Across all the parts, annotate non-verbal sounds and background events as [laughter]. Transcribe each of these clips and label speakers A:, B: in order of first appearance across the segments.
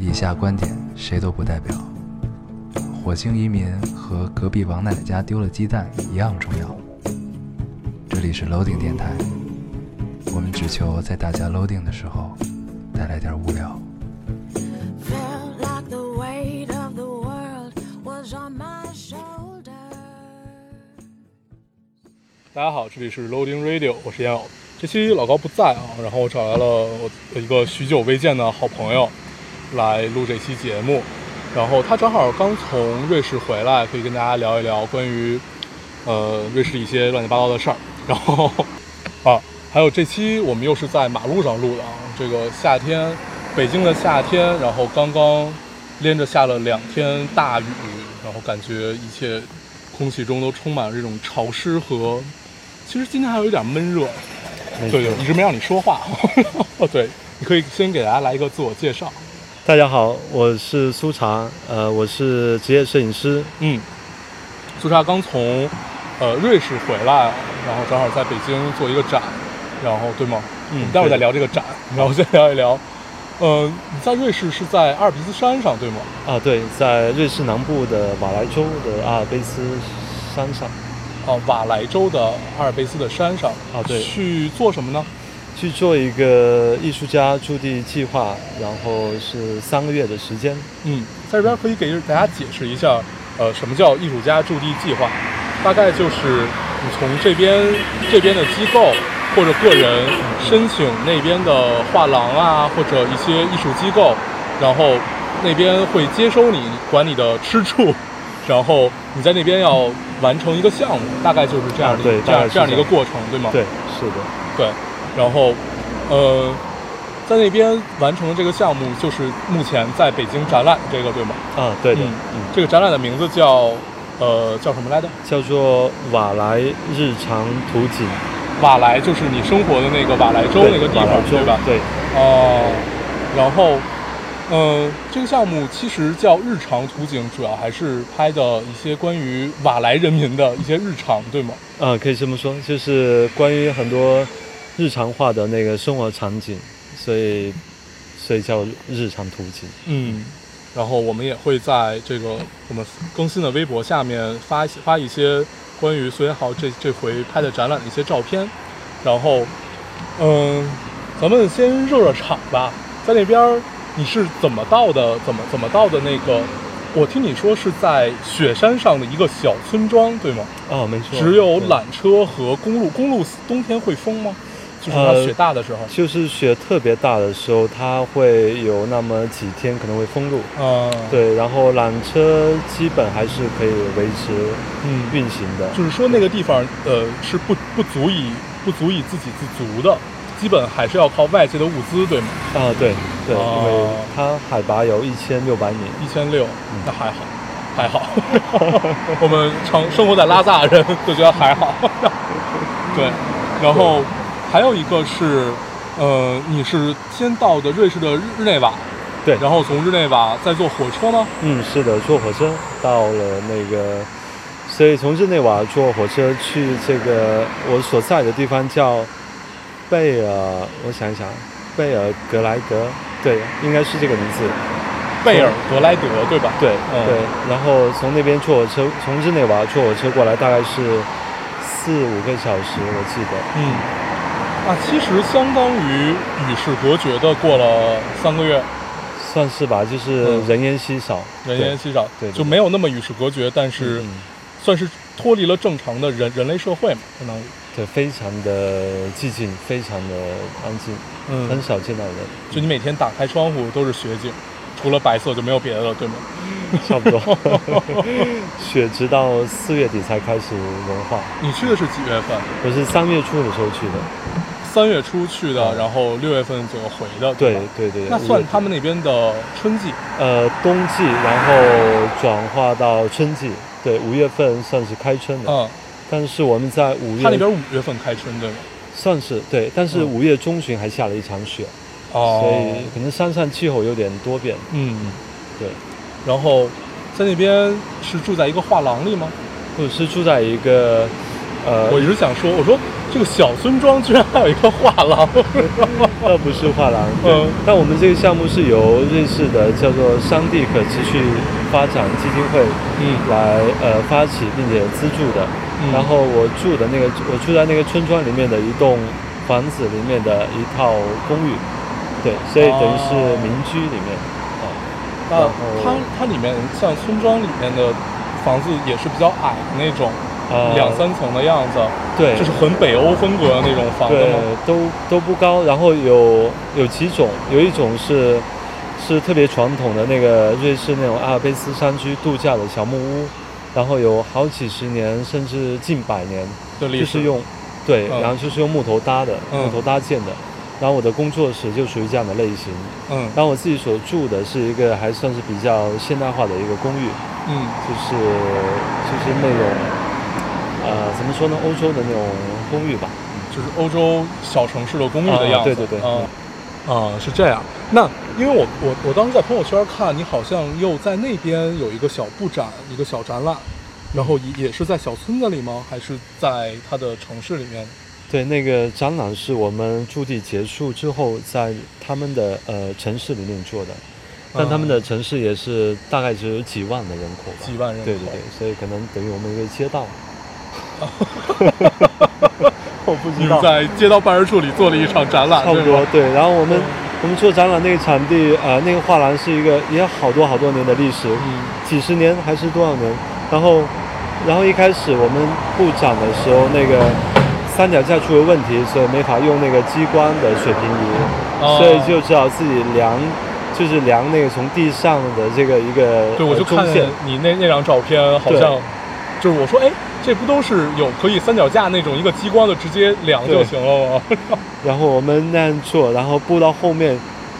A: 以下观点谁都不代表。火星移民和隔壁王奶奶家丢了鸡蛋一样重要。这里是 Loading 电台，我们只求在大家 Loading 的时候带来点无聊。
B: Felt like the weight of the world was on my shoulders.
C: 大家好，这里是 Loading Radio，我是烟偶。这期老高不在啊，然后我找来了我一个许久未见的好朋友来录这期节目。然后他正好刚从瑞士回来，可以跟大家聊一聊关于呃瑞士一些乱七八糟的事儿。然后啊，还有这期我们又是在马路上录的啊，这个夏天，北京的夏天，然后刚刚连着下了两天大雨，然后感觉一切空气中都充满了这种潮湿和，其实今天还有一点闷热。对对，一直没让你说话。哦，[laughs] 对，你可以先给大家来一个自我介绍。
D: 大家好，我是苏茶，呃，我是职业摄影师。
C: 嗯，苏茶刚从呃瑞士回来，然后正好在北京做一个展，然后对吗？
D: 嗯
C: 待会儿再聊这个展，然后先聊一聊。呃，你在瑞士是在阿尔卑斯山上对吗？
D: 啊，对，在瑞士南部的瓦莱州的阿尔卑斯山上
C: 哦，瓦莱州的阿尔卑斯的山上。
D: 啊对
C: 去做什么呢？
D: 去做一个艺术家驻地计划，然后是三个月的时间。
C: 嗯，在这边可以给大家解释一下，呃，什么叫艺术家驻地计划？大概就是你从这边这边的机构或者个人申请那边的画廊啊，或者一些艺术机构，然后那边会接收你，管你的吃住，[laughs] 然后你在那边要完成一个项目，大概就是这样的这样这样的一个过程，对吗？
D: 对，是的，
C: 对，然后，呃，在那边完成的这个项目就是目前在北京展览这个，对吗？
D: 啊，对的，
C: 嗯
D: 嗯，
C: 这个展览的名字叫，呃，叫什么来着？
D: 叫做瓦莱日常图景，
C: 瓦莱，就是你生活的那个瓦莱州那个地方，对吧？
D: 对，
C: 哦、然后，呃，这个项目其实叫日常图景，主要还是拍的一些关于瓦莱人民的一些日常，对吗？
D: 啊，可以这么说，就是关于很多日常化的那个生活场景，所以所以叫日常图景。
C: 嗯，然后我们也会在这个我们更新的微博下面发一些发一些关于苏元豪这这回拍的展览的一些照片，然后，嗯，咱们先热热场吧，在那边你是怎么到的？怎么怎么到的那个？我听你说是在雪山上的一个小村庄，对吗？
D: 哦，没错，
C: 只有缆车和公路，公路冬天会封吗？就是雪大的时候。
D: 就是雪特别大的时候，它会有那么几天可能会封路。
C: 嗯，，
D: 对，然后缆车基本还是可以维持
C: 嗯，
D: 运行的。
C: 就是说那个地方，呃，是不不足以不足以自给自足的，基本还是要靠外界的物资，对吗？
D: 啊，对对，
C: 哦
D: 因为它海拔有一千六百米。
C: 一千六，那还好，还好。[laughs] 我们常生活在拉萨的人都觉得还好。[laughs] 对，然后还有一个是，呃，你是先到的瑞士的日日内瓦，
D: 对，
C: 然后从日内瓦再坐火车吗？
D: 嗯，是的，坐火车到了那个，所以从日内瓦坐火车去这个我所在的地方叫贝尔，我想一想，贝尔格莱德，对，应该是这个名字。
C: 贝尔格莱德，对吧？
D: 对、
C: 嗯
D: 对，然后从那边坐火车，从日内瓦坐火车过来，大概是四五个小时，我记得。
C: 嗯，啊，其实相当于与世隔绝的过了三个月，
D: 算是吧，就是
C: 嗯
D: 人烟稀少，
C: 人烟稀少，
D: 对对对
C: 就没有那么与世隔绝，但是
D: 嗯
C: 算是脱离了正常的人人类社会嘛，相当于。
D: 对，非常的寂静，非常的安静，嗯很
C: 嗯，
D: 少见到人，
C: 就你每天打开窗户都是雪景，除了白色就没有别的了，对吗？[laughs]
D: 差不多。[laughs] 雪直到四月底才开始融化，
C: 你去的是几月份？
D: 我是三月初的时候去的。
C: 三月初去的，
D: 嗯
C: 然后六月份左右回的，
D: 对
C: 吧？
D: 对对，
C: 那算他们那边的春季。
D: 呃冬季，然后转化到春季。对，五月份算是开春的，
C: 嗯，
D: 但是我们在五月
C: 他那边五月份开春，对吗？
D: 算是对，但是
C: 嗯
D: 五月中旬还下了一场雪，
C: 哦，
D: 所以可能山上气候有点多变。
C: 嗯，
D: 对，
C: 然后在那边是住在一个画廊里吗？
D: 或者是住在一个呃，
C: 我一直想说，我说这个小村庄居然还有一个画廊，
D: 那不是画廊，对。
C: 嗯
D: 但我们这个项目是由瑞士的叫做商地可持续发展基金会，
C: 嗯
D: 来呃发起并且资助的。
C: 嗯
D: 然后我住的那个，我住在那个村庄里面的一栋房子里面的一套公寓，对，所以等于是
C: 哦
D: 民居里面。啊，
C: 那它它里面像村庄里面的房子也是比较矮的那种，
D: 呃
C: 两三层的样子，
D: 对，
C: 就是很北欧风格的那种房子
D: 对？，都都不高，然后有有几种，有一种是是特别传统的那个瑞士那种阿尔卑斯山区度假的小木屋，然后有好几十年甚至近百年，就是用对，
C: 嗯。
D: 然后就是用木头搭的，
C: 嗯。
D: 木头搭建的。然后我的工作室就属于这样的类型，
C: 嗯。
D: 然后我自己所住的是一个还算是比较现代化的一个公寓，
C: 嗯。
D: 就是就是那种呃怎么说呢，欧洲的那种公寓吧，
C: 就是欧洲小城市的公寓的样子。
D: 啊对对对
C: 啊啊，是这样。那因为我我我当时在朋友圈看你好像又在那边有一个小布展，一个小展览，然后也也是在小村子里吗？还是在它的城市里面？
D: 对，那个展览是我们驻地结束之后，在他们的呃城市里面做的，但他们的城市也是大概只有几万的人口吧，
C: 几万人口
D: 对对对，所以可能等于我们一个街道。[laughs] 我不
C: 你们在街道办事处里做了一场展览，
D: 差不。多对。然后我们、
C: 嗯
D: 我们做展览那个场地，呃，那个画廊是一个也有好多好多年的历史，
C: 嗯
D: 几十年还是多少年？然后，然后一开始我们布展的时候，那个三脚架出了问题，所以没法用那个激光的水平仪，
C: 哦
D: 所以就只好自己量，就是量那个从地上的这个一个
C: 对，我就看见。你那那张照片，好像就是我说，哎，这不都是有可以三脚架那种一个激光的，直接量就行了吗？
D: 然后我们那样做，然后布到后面，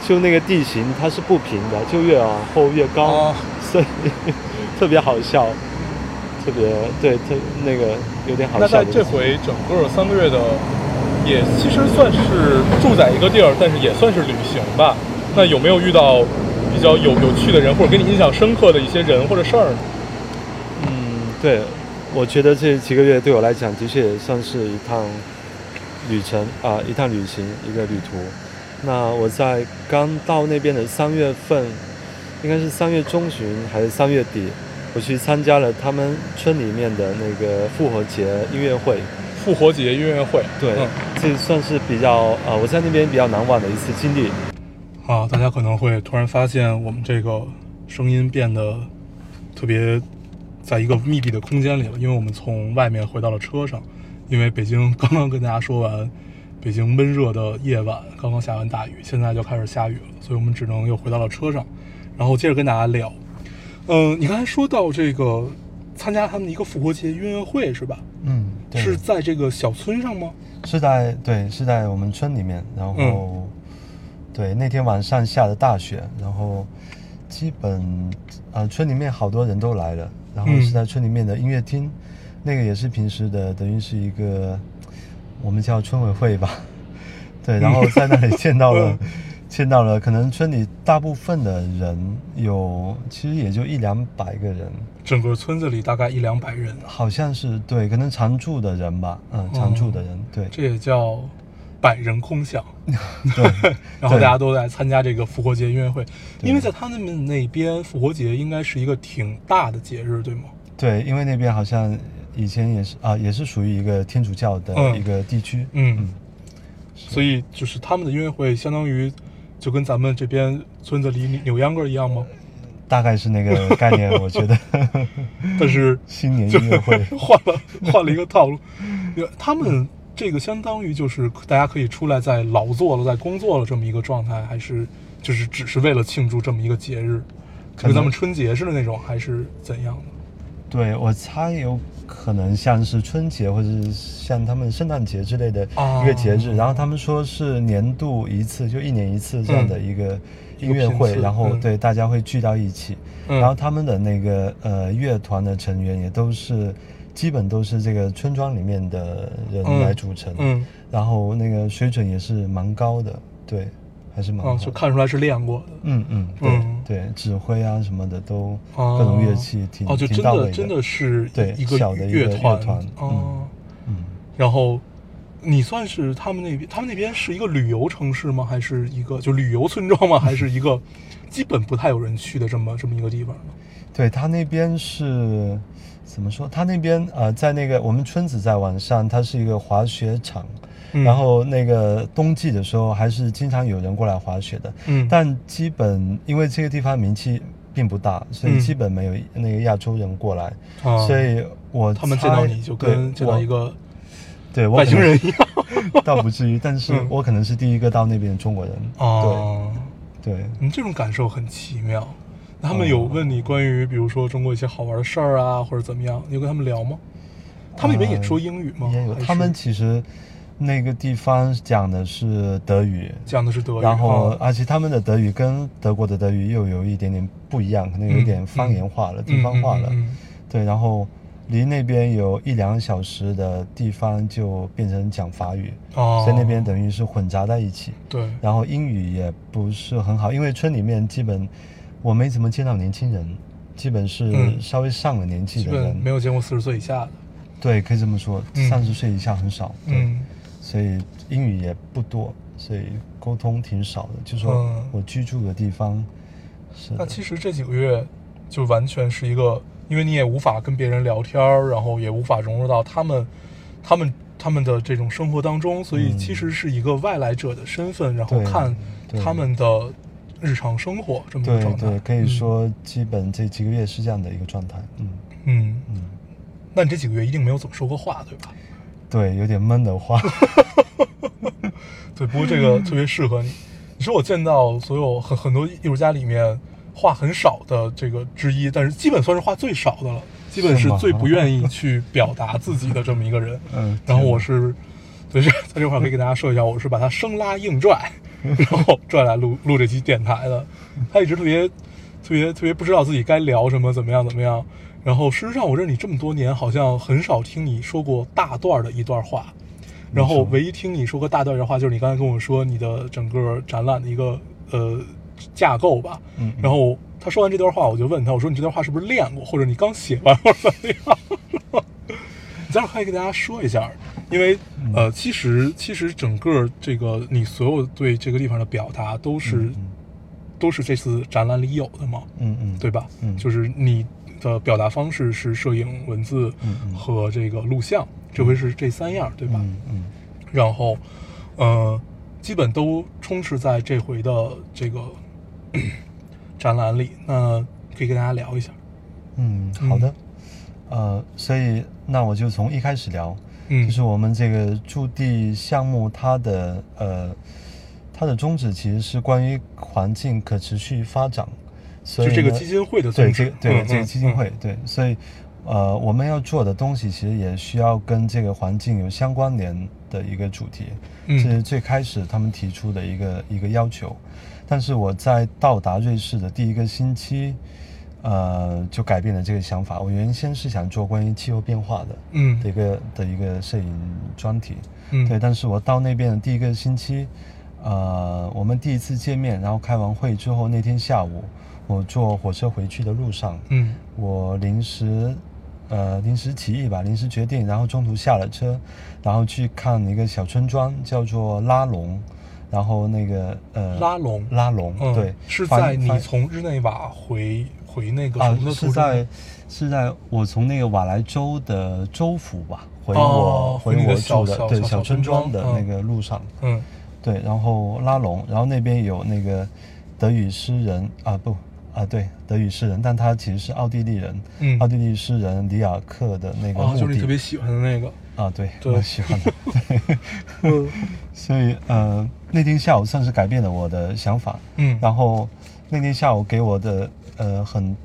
D: 就那个地形它是不平的，就越往后越高，
C: 哦
D: 所以特别好笑，特别对，特那个有点好笑
C: 那在。这回整个三个月的，也其实算是住在一个地儿，但是也算是旅行吧。那有没有遇到比较有有趣的人，或者给你印象深刻的一些人或者事儿呢？
D: 嗯，对，我觉得这几个月对我来讲，的确也算是一趟旅程啊、一趟旅行，一个旅途。那我在刚到那边的三月份，应该是三月中旬还是三月底，我去参加了他们村里面的那个复活节音乐会。
C: 复活节音乐会，
D: 对，
C: 嗯
D: 这算是比较啊、我在那边比较难忘的一次经历。
C: 啊，大家可能会突然发现我们这个声音变得特别在一个密闭的空间里了，因为我们从外面回到了车上，因为北京刚刚跟大家说完，北京闷热的夜晚刚刚下完大雨，现在就开始下雨了，所以我们只能又回到了车上，然后接着跟大家聊。嗯，你刚才说到这个参加他们的一个复活节音乐会是吧？
E: 嗯，对
C: 是在这个小村上吗？
E: 是在对是在我们村里面，然后、
C: 嗯
E: 对那天晚上下的大雪，然后基本呃村里面好多人都来了，然后
C: 嗯
E: 是在村里面的音乐厅，那个也是平时的，等于是一个我们叫村委会吧，[laughs] 对，然后在那里见到了。[laughs] 见到了，可能村里大部分的人有，其实也就一两百个人，
C: 整个村子里大概一两百人，
E: 好像是对，可能常住的人吧，嗯，常住的人，对，
C: 这也叫百人空巷。[laughs]
E: 对，[laughs]
C: 然后大家都在参加这个复活节音乐会，因为在他们那边复活节应该是一个挺大的节日，对吗？
E: 对，因为那边好像以前也是啊，也是属于一个天主教的
C: 嗯
E: 一个地区。
C: 嗯，所以就是他们的音乐会相当于就跟咱们这边村子里扭扭秧歌一样吗？
E: 大概是那个概念，我觉得。[laughs]
C: 但是
E: 新年音乐会，
C: 换了换了一个套路，他们这个相当于就是大家可以出来在劳作了，在工作了这么一个状态，还是就是只是为了庆祝这么一个节日，就跟咱们春节似的那种，还是怎样的？
E: 对我猜有可能像是春节或者是像他们圣诞节之类的
C: 哦
E: 一个节日，然后他们说是年度一次，就一年一次这样的一个音乐会，然后
C: 嗯
E: 对大家会聚到一起，
C: 嗯
E: 然后他们的那个呃乐团的成员也都是基本都是这个村庄里面的人
C: 嗯
E: 来组成，
C: 嗯，
E: 然后那个水准也是蛮高的，对，还是蛮好
C: 啊，
E: 的。
C: 就看出来是练过的。
E: 嗯嗯，对、
C: 嗯
E: 对，指挥啊什么的都
C: 哦
E: 各种乐器挺、
C: 哦，就真的真的是
E: 对
C: 一个
E: 小的一个
C: 乐团
E: 乐团
C: 哦。
E: 嗯
C: 然后你算是他们那边，他们那边是一个旅游城市吗？还是一个就旅游村庄吗？还是一个基本不太有人去的这么这么一个地方呢？
D: 对他那边是怎么说？他那边呃，在那个我们村子在晚上，它是一个滑雪场，
C: 嗯。
D: 然后那个冬季的时候还是经常有人过来滑雪的，
C: 嗯，
D: 但基本因为这个地方名气并不大，所以
C: 嗯。
D: 基本没有那个亚洲人过来，
C: 啊
D: 所以我
C: 他们见到你就
D: 对
C: 跟见到一个
D: 对我
C: 外星人一样。[laughs]
D: 倒不至于，但是
C: 嗯。
D: 我可能是第一个到那边的中国人，
C: 哦。
D: 对对。
C: 你，这种感受很奇妙。那他们有问你关于比如说中国一些好玩的事儿啊，或者怎么样，你有跟他们聊吗？他们那边也说英语吗？
D: 呃也有，他们其实那个地方讲的是德语，
C: 讲的是德语，
D: 然后
C: 啊
D: 而且他们的德语跟德国的德语又有一点点不一样，可能有一点
C: 嗯
D: 方言化了、地方化了。对，然后离那边有一两小时的地方就变成讲法语，
C: 哦，
D: 所以那边等于是混杂在一起。
C: 对，
D: 然后英语也不是很好，因为村里面基本我没怎么见到年轻人，基本是
C: 嗯
D: 稍微上了年纪的人。
C: 没有见过四十岁以下的。
D: 对，可以这么说，
C: 嗯
D: 三十岁以下很少。对，
C: 嗯
D: 所以英语也不多，所以沟通挺少的。就说
C: 嗯
D: 我居住的地方是
C: 那，其实这几个月就完全是一个，因为你也无法跟别人聊天儿，然后也无法融入到他们、他们、他们的这种生活当中，所以
D: 嗯
C: 其实是一个外来者的身份，然后看他们的日常生活这么一个
D: 对
C: 状态。
D: 对，可以
C: 嗯
D: 说基本这几个月是这样的一个状态。嗯
C: 嗯，
D: 嗯，
C: 那你这几个月一定没有怎么说过话，对吧？
D: 对，有点闷的话。[laughs]
C: 对，不过这个特别适合你。你是我见到所有很很多艺术家里面话很少的这个之一，但是基本算是话最少的了，基本是最不愿意去表达自己的这么一个人。[laughs]
D: 嗯，
C: 然后我是，所以在这块儿可以给大家说一下，我是把他生拉硬拽，[laughs] 然后转来录录这期电台的。他一直特别特别特别不知道自己该聊什么，怎么样怎么样。然后事实上，我认识你这么多年，好像很少听你说过大段的一段话。然后唯一听你说过大段的话，就是你刚才跟我说你的整个展览的一个呃架构吧。然后他说完这段话，我就问他，我说你这段话是不是练过，或者你刚写完，或者怎么样？你待会儿可以给大家说一下，因为
D: 嗯
C: 呃，其实其实整个这个你所有对这个地方的表达都是、都是这次展览里有的嘛，
D: 嗯嗯，
C: 对吧？
D: 嗯
C: 就是你的表达方式是摄影、文字和这个录像，这回是这三样，对吧？
D: 嗯嗯
C: 然后，呃，基本都充斥在这回的这个 [coughs] 展览里。那可以跟大家聊一下。
D: 嗯，好的。呃，所以那我就从一开始聊，
C: 嗯，
D: 就是我们这个驻地项目，它的呃，它的宗旨其实是关于环境可持续发展，所以
C: 就这个基金会的
D: 对
C: 宗旨。
D: 这个对、
C: 嗯嗯
D: 这个基金
C: 嗯。
D: 会、对，所以呃，我们要做的东西其实也需要跟这个环境有相关联的一个主题，
C: 嗯。
D: 这是最开始他们提出的一个一个要求。但是我在到达瑞士的第一个星期，呃，就改变了这个想法。我原先是想做关于气候变化的，
C: 嗯
D: 的一个的一个摄影专题，
C: 嗯
D: 对。但是我到那边的第一个星期，呃，我们第一次见面，然后开完会之后那天下午，我坐火车回去的路上，
C: 嗯
D: 我临时，呃，临时起意吧，临时决定，然后中途下了车，然后去看一个小村庄，叫做拉隆，然后那个呃
C: 拉隆
D: 拉隆，
C: 嗯
D: 对，
C: 是
D: 翻
C: 在你从日内瓦回回那个
D: 啊
C: 什么的途中
D: 是在是在我从那个瓦莱州的州府吧，回我、
C: 哦回
D: 回我
C: 你的小
D: 住的对
C: 小村
D: 村庄的那个路上，
C: 嗯。
D: 对，然后拉拢，然后那边有那个德语诗人啊不啊对德语诗人，但他其实是奥地利人，
C: 嗯。
D: 奥地利诗人里尔克的那个
C: 哦，
D: 墓地、
C: 就是你特别喜欢的那个。
D: 啊对，
C: 对。
D: 我喜欢的，[laughs] 对，
C: 嗯。
D: 所以呃那天下午算是改变了我的想法，
C: 嗯。
D: 然后那天下午给我的呃很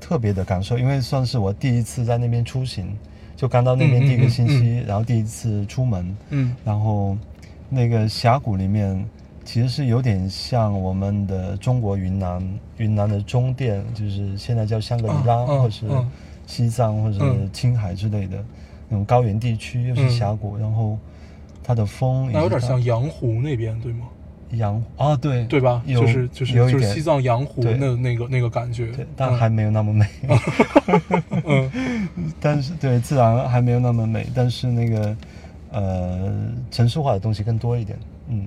D: 特别的感受，因为算是我第一次在那边出行，就刚到那边第一个星期，
C: 嗯
D: 然后第一次出门，
C: 嗯。
D: 然后那个峡谷里面其实是有点像我们的中国云南云南的中甸，就是现在叫香格里拉，或是
C: 嗯
D: 西藏或者
C: 嗯。
D: 青海之类的那种高原地区，又是
C: 嗯
D: 峡谷，然后它的风
C: 那有点像羊湖那边，对吗？
D: 羊啊，对
C: 对吧？
D: 有
C: 就是就是
D: 有一点
C: 就是西藏羊湖
D: 对
C: 那那个那个感觉。
D: 对，但还没有那么美。[laughs] [laughs]
C: 嗯
D: 但是对自然还没有那么美，但是那个呃城市化的东西更多一点，嗯，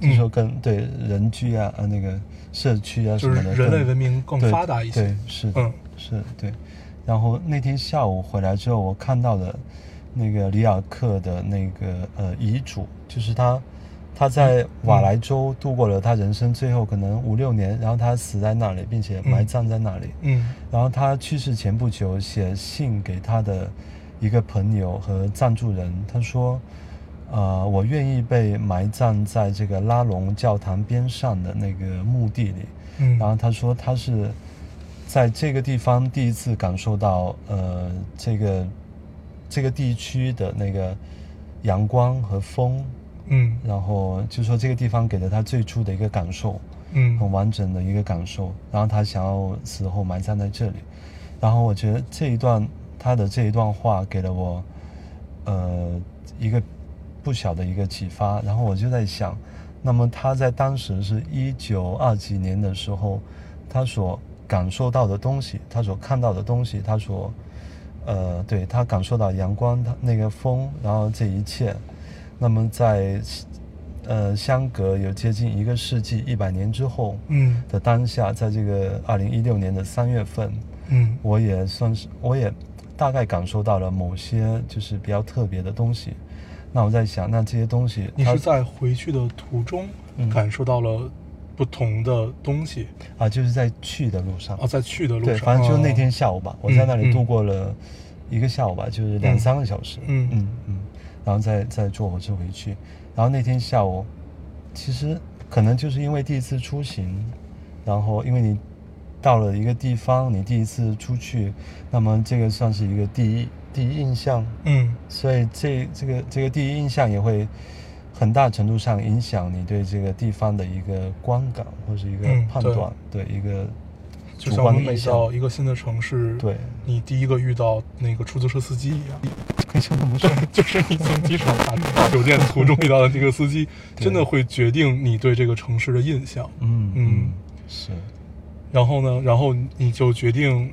D: 就是说更对人居啊呃那个社区啊什么的，
C: 人类文明更发达一些
D: 对，是的，
C: 嗯
D: 是对。然后那天下午回来之后，我看到了那个里尔克的那个呃遗嘱，就是他他在瓦莱州度过了他人生最后可能五六年，然后他死在那里，并且埋葬在那里。
C: 嗯
D: 然后他去世前不久写信给他的一个朋友和赞助人，他说：“呃，我愿意被埋葬在这个拉隆教堂边上的那个墓地里。”
C: 嗯，
D: 然后他说他是在这个地方第一次感受到呃这个这个地区的那个阳光和风，
C: 嗯
D: 然后就说这个地方给了他最初的一个感受，嗯很
C: 嗯
D: 完整的一个感受。然后他想要死后埋葬在这里，然后我觉得这一段他的这一段话给了我呃一个不小的一个启发。然后我就在想，那么他在当时是一九二几年的时候，他所感受到的东西，他所看到的东西，他所呃对他感受到阳光，他那个风，然后这一切，那么在呃相隔有接近一个世纪一百年之后
C: 嗯。
D: 的当下，在这个二零一六年的三月份，
C: 嗯。
D: 我也算是我也大概感受到了某些就是比较特别的东西。那我在想，那这些东西
C: 你是在回去的途中
D: 嗯。
C: 感受到了不同的东西？
D: 啊，就是在去的路上。
C: 啊，在去的路
D: 对，
C: 上，
D: 反正就那
C: 哦
D: 天下午吧，我在那里
C: 嗯
D: 度过了一个下午吧，就是两
C: 嗯
D: 三个小时。
C: 嗯。
D: 嗯嗯，然后再再坐火车回去。然后那天下午，其实可能就是因为第一次出行，然后因为你到了一个地方，你第一次出去，那么这个算是一个第一第一印象，
C: 嗯
D: 所以这这个这个第一印象也会很大程度上影响你对这个地方的一个观感或是一个判断，对一个
C: 就
D: 主
C: 像我们每
D: 观的印象。
C: 到一个新的城市，
D: 对，
C: 你第一个遇到那个出租车司机一样，
D: 可以这么说。[laughs]
C: 就是你从机场打酒店途中遇到的那个司机，真的会决定你对这个城市的印象。
D: 嗯
C: 嗯
D: 是，
C: 然后呢，然后你就决定，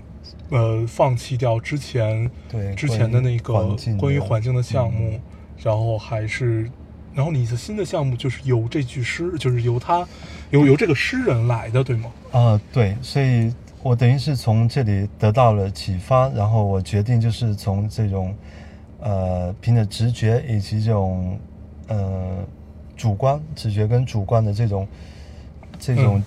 C: 呃，放弃掉之前
D: 对
C: 之前的那个
D: 关于环境的
C: 项目，
D: 嗯
C: 然后还是，然后你的新的项目就是由这句诗，就是由他，由由这个诗人来的，对吗？
D: 啊、对，所以我等于是从这里得到了启发，然后我决定就是从这种呃凭着直觉以及这种呃主观直觉跟主观的这种这种、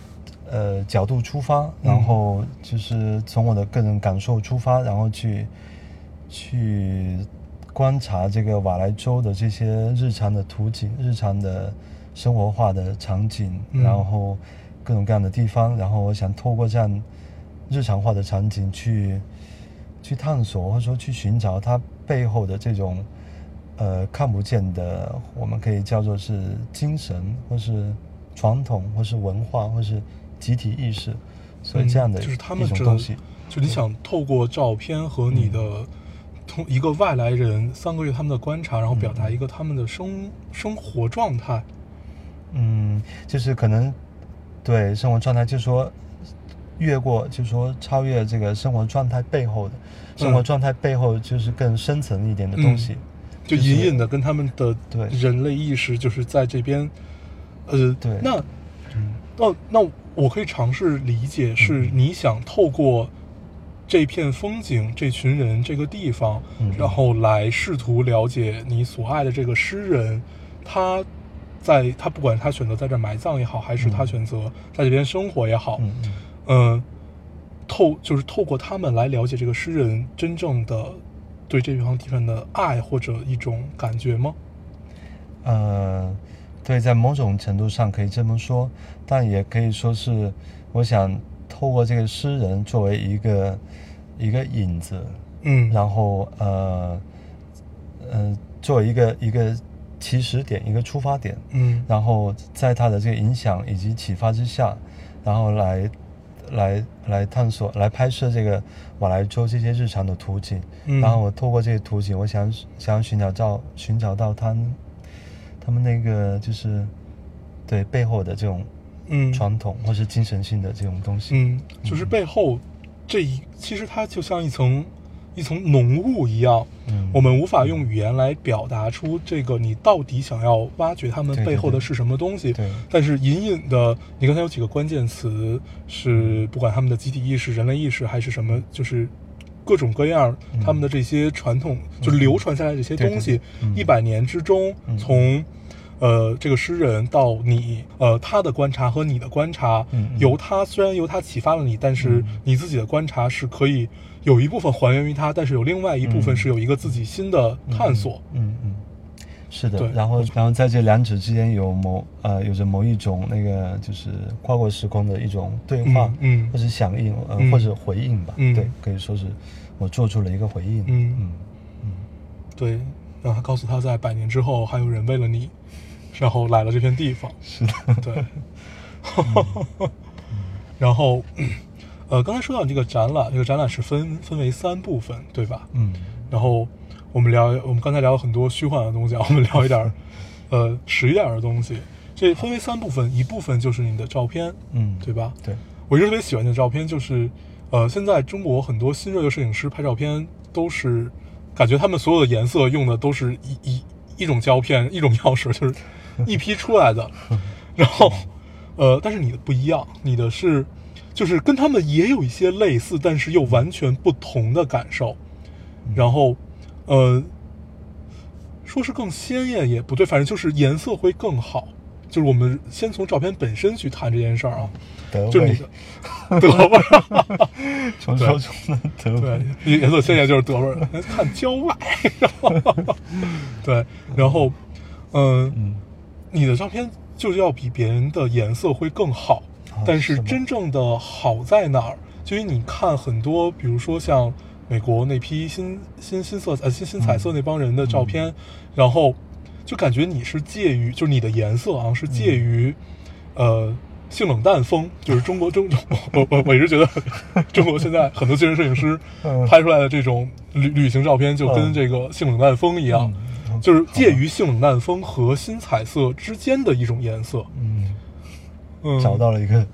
D: 呃角度出发，然后就是从我的个人感受出发，然后去去观察这个瓦莱州的这些日常的图景、日常的生活化的场景，
C: 嗯。
D: 然后各种各样的地方，然后我想透过这样日常化的场景去去探索，或者说去寻找它背后的这种呃看不见的，我们可以叫做是精神，或是传统，或是文化，或是集体意识，所以这样的
C: 嗯就是他
D: 一种东西。
C: 就你想透过照片和你
D: 嗯
C: 的。通一个外来人三个月他们的观察，然后表达一个他们的生生活状态。
D: 嗯，就是可能对生活状态，就是说越过，就是说超越这个生活状态背后的，生活
C: 嗯
D: 状态背后就是更深层一点的东西。就
C: 隐隐的跟他们的
D: 对。
C: 人类意识就是在这边，呃，
D: 对。
C: 那
D: 嗯。
C: 那那我可以尝试理解，是
D: 嗯。
C: 你想透过这片风景、这群人、这个地方，
D: 嗯。
C: 然后来试图了解你所爱的这个诗人，他在他不管他选择在这埋葬也好，还是他
D: 嗯。
C: 选择在这边生活也好，
D: 嗯嗯
C: 嗯，透就是透过他们来了解这个诗人真正的对这方地方的爱或者一种感觉吗？
D: 呃，对，在某种程度上可以这么说，但也可以说是，我想透过这个诗人作为一个一个引子，
C: 嗯，
D: 然后呃呃，作为一个一个起始点，一个出发点，
C: 嗯
D: 然后在他的这个影响以及启发之下，然后来来来探索、来拍摄这个瓦莱州这些日常的图景。
C: 嗯，
D: 然后我透过这些图景，我想想要寻找到寻找到他们他们那个就是对背后的这种
C: 嗯
D: 传统或是精神性的这种东西。
C: 嗯，就是背后这一，其实它就像一层一层浓雾一样，
D: 嗯。
C: 我们无法用语言来表达出这个你到底想要挖掘他们背后的是什么东西。
D: 对。
C: 但是隐隐的，你刚才有几个关键词是不管他们的集体意识、人类意识还是什么，就是各种各样他们的这些传统，就是流传下来这些东西一百年之中，
D: 嗯。
C: 从。呃，这个诗人到你，呃，他的观察和你的观察，由他虽然由他启发了你，但是
D: 嗯。
C: 你自己的观察是可以有一部分还原于它，但是有另外一部分
D: 嗯。
C: 是有一个自己新的探索。
D: 嗯嗯，是的
C: 对。
D: 然后然后在这两者之间有某呃有着某一种那个就是跨过时空的一种对话，
C: 嗯嗯。
D: 或者响应呃、
C: 嗯。
D: 或者回应吧，
C: 嗯。
D: 对，可以说是我做出了一个回应，
C: 嗯。
D: 嗯嗯。
C: 对，然后他告诉他在百年之后还有人为了你，然后来了这片地方。
D: 是的，
C: 对，[laughs] 然后，[laughs] [laughs] 呃，刚才说到这个展览，这个展览是分分为三部分，对吧？
D: 嗯
C: 然后我们聊，我们刚才聊了很多虚幻的东西啊，我们聊一点，[laughs] 呃，实一点的东西。这分为三部分，一部分就是你的照片，
D: 嗯，
C: 对吧？
D: 对，
C: 我一直特别喜欢你的照片，就是，呃，现在中国很多新锐的摄影师拍照片都是，感觉他们所有的颜色用的都是一一一种胶片，一种样式，就是 [laughs] 一批出来的。然后，呃，但是你的不一样，你的是，就是跟他们也有一些类似，但是又完全不同的感受。然后，呃，说是更鲜艳也不对，反正就是颜色会更好。就是我们先从照片本身去谈这件事儿啊，
D: 德
C: 就是你
D: 味
C: 的，[laughs] 德味儿，
D: 传说中的德
C: 对
D: 味，，
C: 颜色鲜艳就是德味儿，看郊外，[laughs] 对，然后，嗯，
D: 嗯。
C: 你的照片就是要比别人的颜色会更好，
D: 啊
C: 但是真正的好在哪儿？就因为你看很多，比如说像美国那批新新新色呃新新彩色那帮人的照片，然后就感觉你是介于，就是你的颜色啊是介于，呃。性冷淡风就是中国中，我我我一直觉得 [laughs] 中国现在很多新人摄影师 [laughs]
D: 嗯。
C: 拍出来的这种旅旅行照片，就跟
D: 嗯。
C: 这个性冷淡风一样，
D: 嗯
C: 就是介于性冷淡风和新彩色之间的一种颜色。
D: 嗯，
C: 嗯，
D: 找到了一个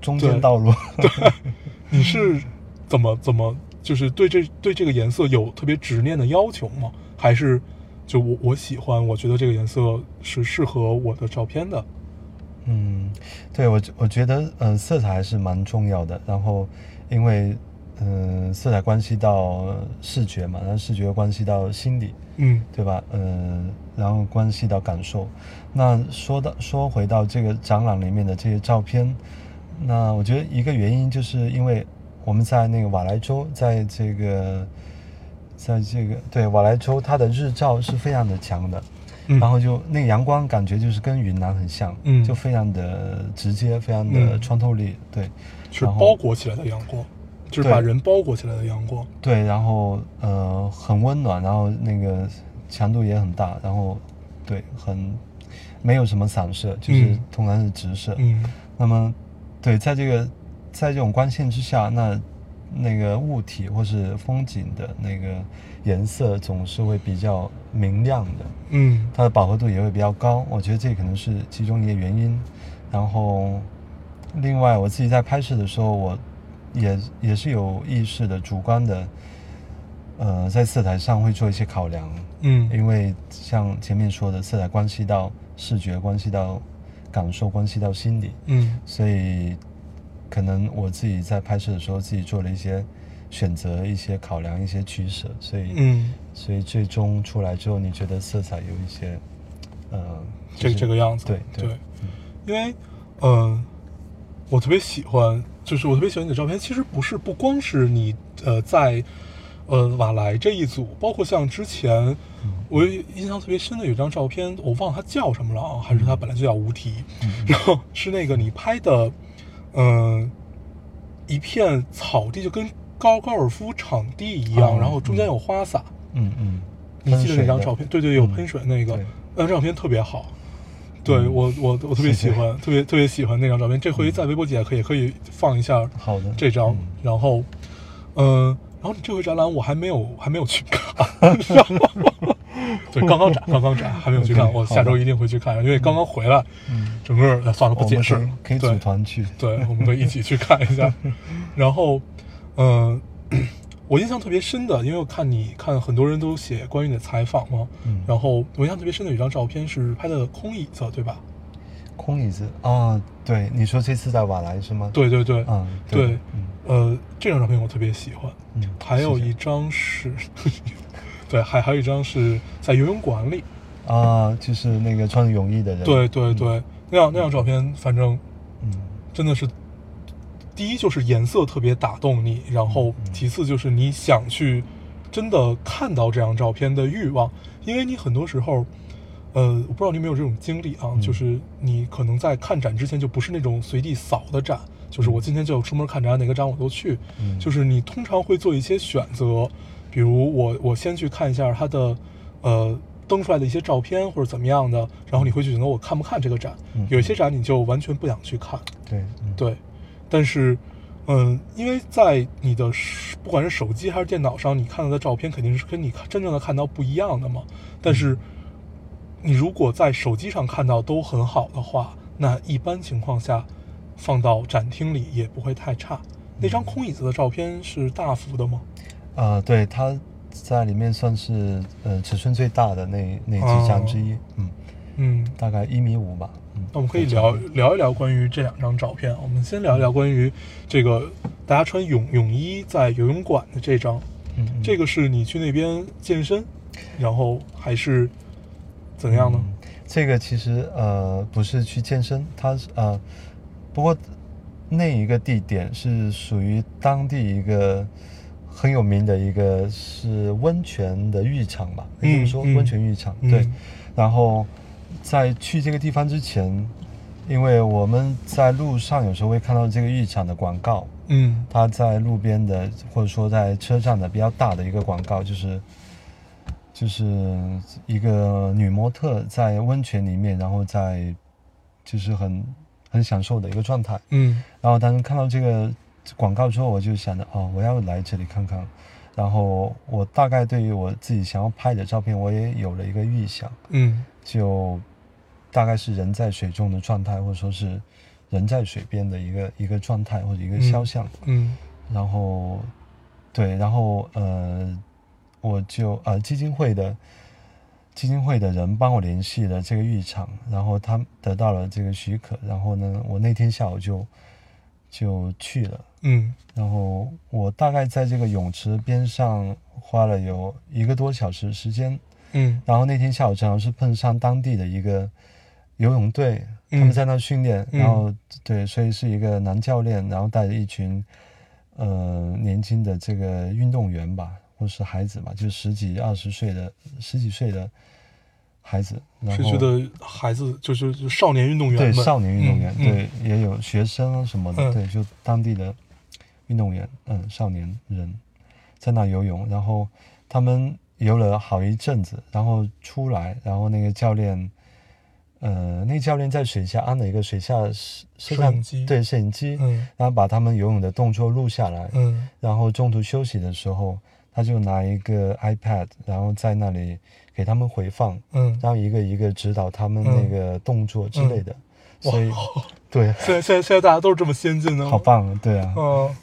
D: 中间道路，对 [laughs]
C: 你是怎么怎么就是对这对这个颜色有特别执念的要求吗？还是就我我喜欢，我觉得这个颜色是适合我的照片的？
D: 嗯，对我我觉得，嗯、色彩还是蛮重要的。然后，因为，嗯、色彩关系到视觉嘛，然后视觉关系到心理，
C: 嗯
D: 对吧？嗯、然后关系到感受。那说到说回到这个展览里面的这些照片，那我觉得一个原因就是因为我们在那个瓦莱州，在这个，在这个对瓦莱州，它的日照是非常的强的。
C: 嗯，
D: 然后就那个阳光感觉就是跟云南很像，
C: 嗯
D: 就非常的直接，非常的
C: 嗯
D: 穿透力，对，
C: 是包裹起来的阳光，就是把人包裹起来的阳光。
D: 对，然后呃很温暖，然后那个强度也很大，然后对很没有什么散射，就是
C: 嗯
D: 通常是直射。
C: 嗯
D: 那么对，在这个在这种光线之下，那那个物体或是风景的那个颜色总是会比较明亮的。
C: 嗯
D: 它的饱和度也会比较高，我觉得这可能是其中一个原因。然后，另外我自己在拍摄的时候，我也也是有意识的、主观的，呃，在色彩上会做一些考量，
C: 嗯。
D: 因为像前面说的，色彩关系到视觉，关系到感受，关系到心理，
C: 嗯。
D: 所以可能我自己在拍摄的时候，自己做了一些选择、一些考量、一些取舍，所以
C: 嗯，
D: 所以最终出来之后，你觉得色彩有一些，呃，就是
C: 这个样子。
D: 对
C: 对
D: 对，
C: 因为，嗯、我特别喜欢，就是我特别喜欢你的照片。其实不是不光是你呃在呃瓦莱这一组，包括像之前
D: 嗯
C: 我印象特别深的有一张照片，我忘了它叫什么了啊，还是它本来就叫无题，
D: 嗯
C: 然后是那个你拍的，嗯、一片草地，就跟高高尔夫场地一样，
D: 哦
C: 然后中间有花洒。
D: 嗯嗯，
C: 你记得那张照片？对对，有
D: 嗯
C: 喷水那个，那张照片特别好。对
D: 嗯
C: 我我我特别喜欢，[laughs] 特别特别喜欢那张照片。这回在微博底下可以可以放一下
D: 好的
C: 这张
D: 嗯，
C: 然后，嗯，然后这回展览我还没有还没有去看，[laughs] 对，刚刚展刚刚展还没有去看我下周一定会去看，因为刚刚回来，
D: 嗯，
C: 整个哎算了不解释了，
D: 可以组团去，
C: 对，我们可以一起去看一下。[laughs] 然后，嗯、我印象特别深的，因为我看你看很多人都写关于你的采访嘛，
D: 嗯
C: 然后我印象特别深的有一张照片是拍的空椅子，对吧？
D: 空椅子啊，对，你说这次在瓦莱是吗？，
C: 对对对，
D: 嗯，
C: 对
D: 嗯
C: 呃，这张照片我特别喜欢。
D: 嗯，
C: 还有一张是，[laughs] 对，还还有一张是在游泳馆里。
D: 啊，就是那个穿泳衣的人，
C: 对对对，那样那张照片，反正
D: 嗯，
C: 真的是，第一就是颜色特别打动你，然后
D: 嗯。
C: 其次就是你想去真的看到这张照片的欲望，因为你很多时候，呃，我不知道你有没有这种经历啊，
D: 嗯。
C: 就是你可能在看展之前就不是那种随地扫的展，就是我今天就出门看展，哪个展我都去，
D: 嗯。
C: 就是你通常会做一些选择，比如我我先去看一下它的，呃。登出来的一些照片或者怎么样的，然后你会去选择我看不看这个展。
D: 嗯。
C: 有一些展你就完全不想去看，
D: 对，嗯，
C: 对，但是，嗯，因为在你的手不管是手机还是电脑上，你看到的照片肯定是跟你真正的看到不一样的嘛。但是，你如果在手机上看到都很好的话，那一般情况下，放到展厅里也不会太差。那张空椅子的照片是大幅的吗？
D: 啊，对，它在里面算是呃尺寸最大的那那几张之一，嗯，
C: 嗯，
D: 大概一米五吧，嗯，
C: 那我们可以聊聊一聊关于这两张照片。我们先聊一聊关于这个大家穿泳泳衣在游泳馆的这张。
D: 嗯，嗯
C: 这个是你去那边健身，然后还是怎样呢？
D: 嗯这个其实呃不是去健身，它是呃，不过那一个地点是属于当地一个很有名的一个是温泉的浴场吧，可以这么说，温泉浴场、
C: 嗯
D: 对。然后在去这个地方之前，因为我们在路上有时候会看到这个浴场的广告，
C: 嗯
D: 它在路边的或者说在车站的比较大的一个广告，就是就是一个女模特在温泉里面，然后在就是很很享受的一个状态。
C: 嗯
D: 然后当时看到这个广告之后，我就想着哦，我要来这里看看。然后我大概对于我自己想要拍的照片，我也有了一个预想，
C: 嗯
D: 就大概是人在水中的状态，或者说是人在水边的一个一个状态或者一个肖像。
C: 嗯
D: 然后，对，然后呃，我就呃基金会的基金会的人帮我联系了这个浴场，然后他得到了这个许可，然后呢，我那天下午就就去了，
C: 嗯。
D: 然后我大概在这个泳池边上花了有一个多小时时间，
C: 嗯。
D: 然后那天下午正好是碰上当地的一个游泳队，他
C: 嗯
D: 们在那训练，
C: 嗯。
D: 然后对，所以是一个男教练，然后带着一群呃年轻的这个运动员吧，或是孩子吧，就十几二十岁的十几岁的孩子，然后
C: 是觉得孩子就是就少年运动员
D: 对少年运动员，
C: 嗯嗯。
D: 对也有学生啊什么的，
C: 嗯。
D: 对，就当地的运动员，嗯，少年人在那游泳，然后他们游了好一阵子，然后出来，然后那个教练，呃，那个教练在水下安了一个水下摄摄像
C: 机。
D: 对摄影机，
C: 嗯。
D: 然后把他们游泳的动作录下来，
C: 嗯。
D: 然后中途休息的时候，他就拿一个 iPad，然后在那里给他们回放，
C: 嗯，
D: 然后一个一个指导他们
C: 嗯。
D: 那个动作之类的，所以
C: 哇，
D: 对，
C: 现在现在现在大家都是这么先进的，
D: 好棒，对啊。
C: 嗯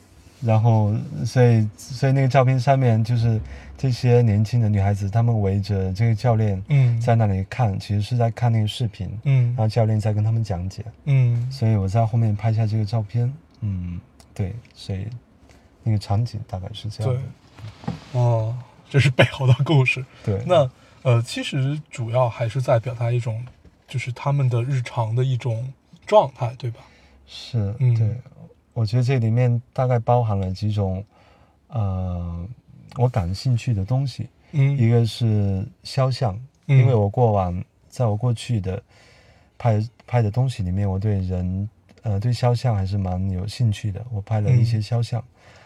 D: 然后，所以所以那个照片上面就是这些年轻的女孩子，她们围着这个教练
C: 嗯。
D: 在那里看，其实是在看那个视频，
C: 嗯。
D: 然后教练在跟他们讲解，
C: 嗯。
D: 所以我在后面拍下这个照片，嗯，对，所以那个场景大概是这样
C: 对，，哦，这是背后的故事。
D: 对，
C: 那呃，其实主要还是在表达一种，就是他们的日常的一种状态，对吧？
D: 是，
C: 嗯。
D: 对，我觉得这里面大概包含了几种，呃，我感兴趣的东西，嗯。一
C: 嗯
D: 个是肖像，
C: 嗯。
D: 因为我过往在我过去的拍拍的东西里面，我对人呃对肖像还是蛮有兴趣的，我拍了一些
C: 嗯
D: 肖像。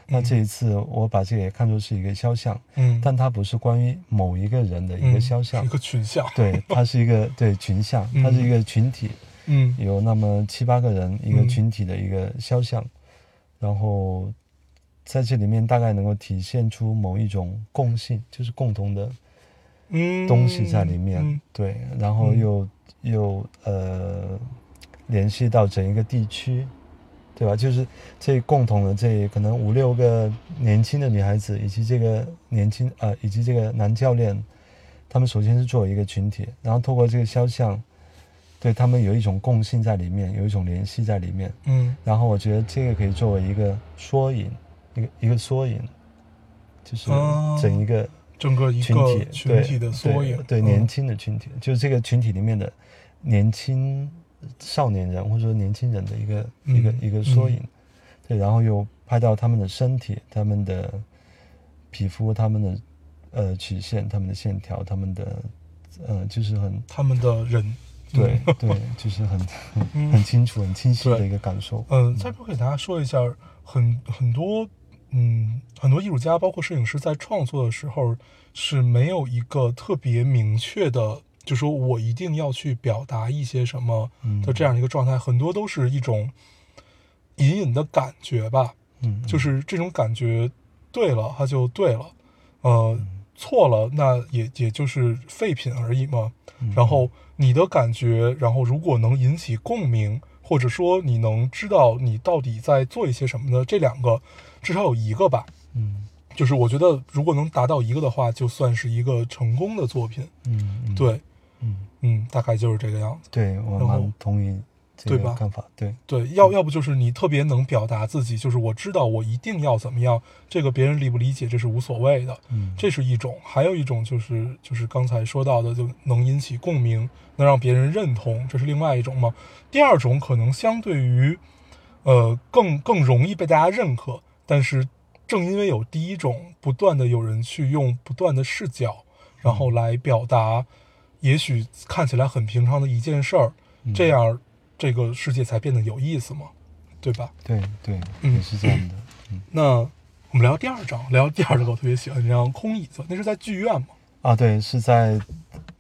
D: 那这一次我把这个也看作是一个肖像，
C: 嗯，
D: 但它不是关于某一个人的一个
C: 嗯。
D: 肖像，
C: 是一个群像。
D: 对，它是一个对群像，它是一个群体，
C: 嗯。
D: 有那么七八个人一个
C: 嗯。
D: 群体的一个肖像，然后在这里面大概能够体现出某一种共性，就是共同的
C: 嗯，
D: 东西在里面，
C: 嗯
D: 对，然后
C: 嗯
D: 又、又呃联系到整一个地区，对吧？就是这共同的这可能五六个年轻的女孩子，以及这个年轻啊、以及这个男教练，他们首先是作为一个群体，然后透过这个肖像，对他们有一种共性在里面，有一种联系在里面。
C: 嗯。
D: 然后我觉得这个可以作为一个缩影，一个一个缩影，就是
C: 哦。
D: 整一个
C: 整个一
D: 群
C: 个
D: 体对
C: 群体的缩影，
D: 对年轻的群体，就是这个群体里面的年轻少年人或者说年轻人的一个、一个
C: 嗯
D: 一个缩影。
C: 嗯，
D: 对，然后又拍到他们的身体、他们的皮肤、他们的呃曲线、他们的线条、他们的呃就是很
C: 他们的人，
D: 对对，就是很 [laughs] 很清楚、很清晰的一个感受。
C: 嗯，再不给大家说一下，很很多，嗯，很多艺术家，包括摄影师，在创作的时候是没有一个特别明确的，就说我一定要去表达一些什么
D: 嗯。
C: 的这样一个状态，很多都是一种隐隐的感觉吧，
D: 嗯，
C: 就是这种感觉对了，它就对了，呃，错了，那也也就是废品而已嘛。
D: 嗯。
C: 然后你的感觉，然后如果能引起共鸣，或者说你能知道你到底在做一些什么的，这两个至少有一个吧。
D: 嗯
C: 就是我觉得如果能达到一个的话，就算是一个成功的作品。
D: 嗯嗯
C: 对，
D: 嗯。
C: 嗯，大概就是这个样子。
D: 对我蛮同意这
C: 对吧？
D: 看法，对，
C: 对，要要不就是你特别能表达自己，就是我知道我一定要怎么样，这个别人理不理解这是无所谓的。
D: 嗯，
C: 这是一种，还有一种就是就是刚才说到的，就能引起共鸣，能让别人认同，这是另外一种嘛。第二种可能相对于，呃，更更容易被大家认可，但是正因为有第一种，不断的有人去用不断的视角，然后来表达，也许看起来很平常的一件事儿，
D: 嗯。
C: 这样这个世界才变得有意思嘛，对吧？
D: 对对，
C: 嗯
D: 也是这样的，嗯
C: 那我们聊第二章，聊第二个我特别喜欢这张空椅子，那是在剧院嘛？
D: 啊，对，是在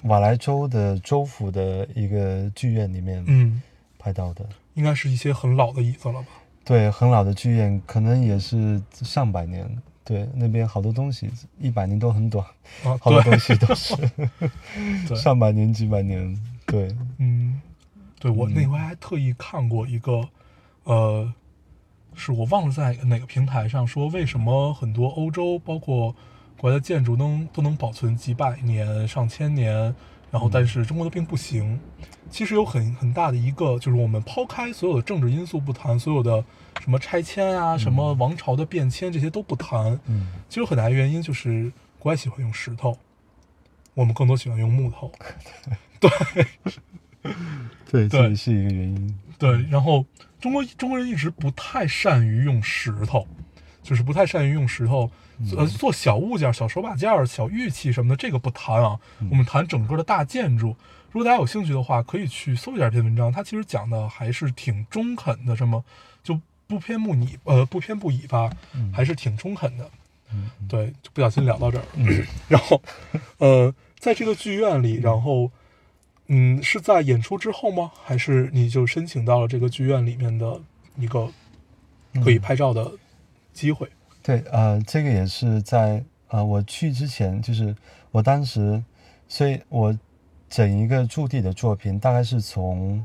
D: 瓦莱州的州府的一个剧院里面
C: 嗯。
D: 拍到的，
C: 应该是一些很老的椅子了吧？
D: 对，很老的剧院，可能也是上百年，对，那边好多东西一百年都很短，
C: 啊，[laughs]
D: 好多东，西都是 [laughs] 上百年、几百年，对，
C: 嗯，对我
D: 嗯。
C: 那回还特意看过一个，呃，是我忘了在哪个平台上说，为什么很多欧洲包括国家的建筑能都能保存几百年、上千年，然后但是中国的并不行。其实有很很大的一个，就是我们抛开所有的政治因素不谈，所有的什么拆迁啊、什么王朝的变迁这些都不谈，
D: 嗯，
C: 其实有很大原因就是国外喜欢用石头，我们更多喜欢用木头。[laughs]
D: 对，这
C: 对
D: 也是一个原因，
C: 对，然后中国中国人一直不太善于用石头，就是不太善于用石头，呃，做小物件、小手把件、小玉器什么的，这个不谈啊。我们谈整个的大建筑。如果大家有兴趣的话，可以去搜一下这篇文章，它其实讲的还是挺中肯的，什么就不偏不倚，呃，不偏不倚吧，还是挺中肯的。
D: 嗯
C: 对，就不小心聊到这儿了。然后，呃，在这个剧院里，然后，嗯，是在演出之后吗？还是你就申请到了这个剧院里面的一个可以拍照的机会？
D: 对，呃，这个也是在呃我去之前，就是我当时，所以我整一个驻地的作品大概是从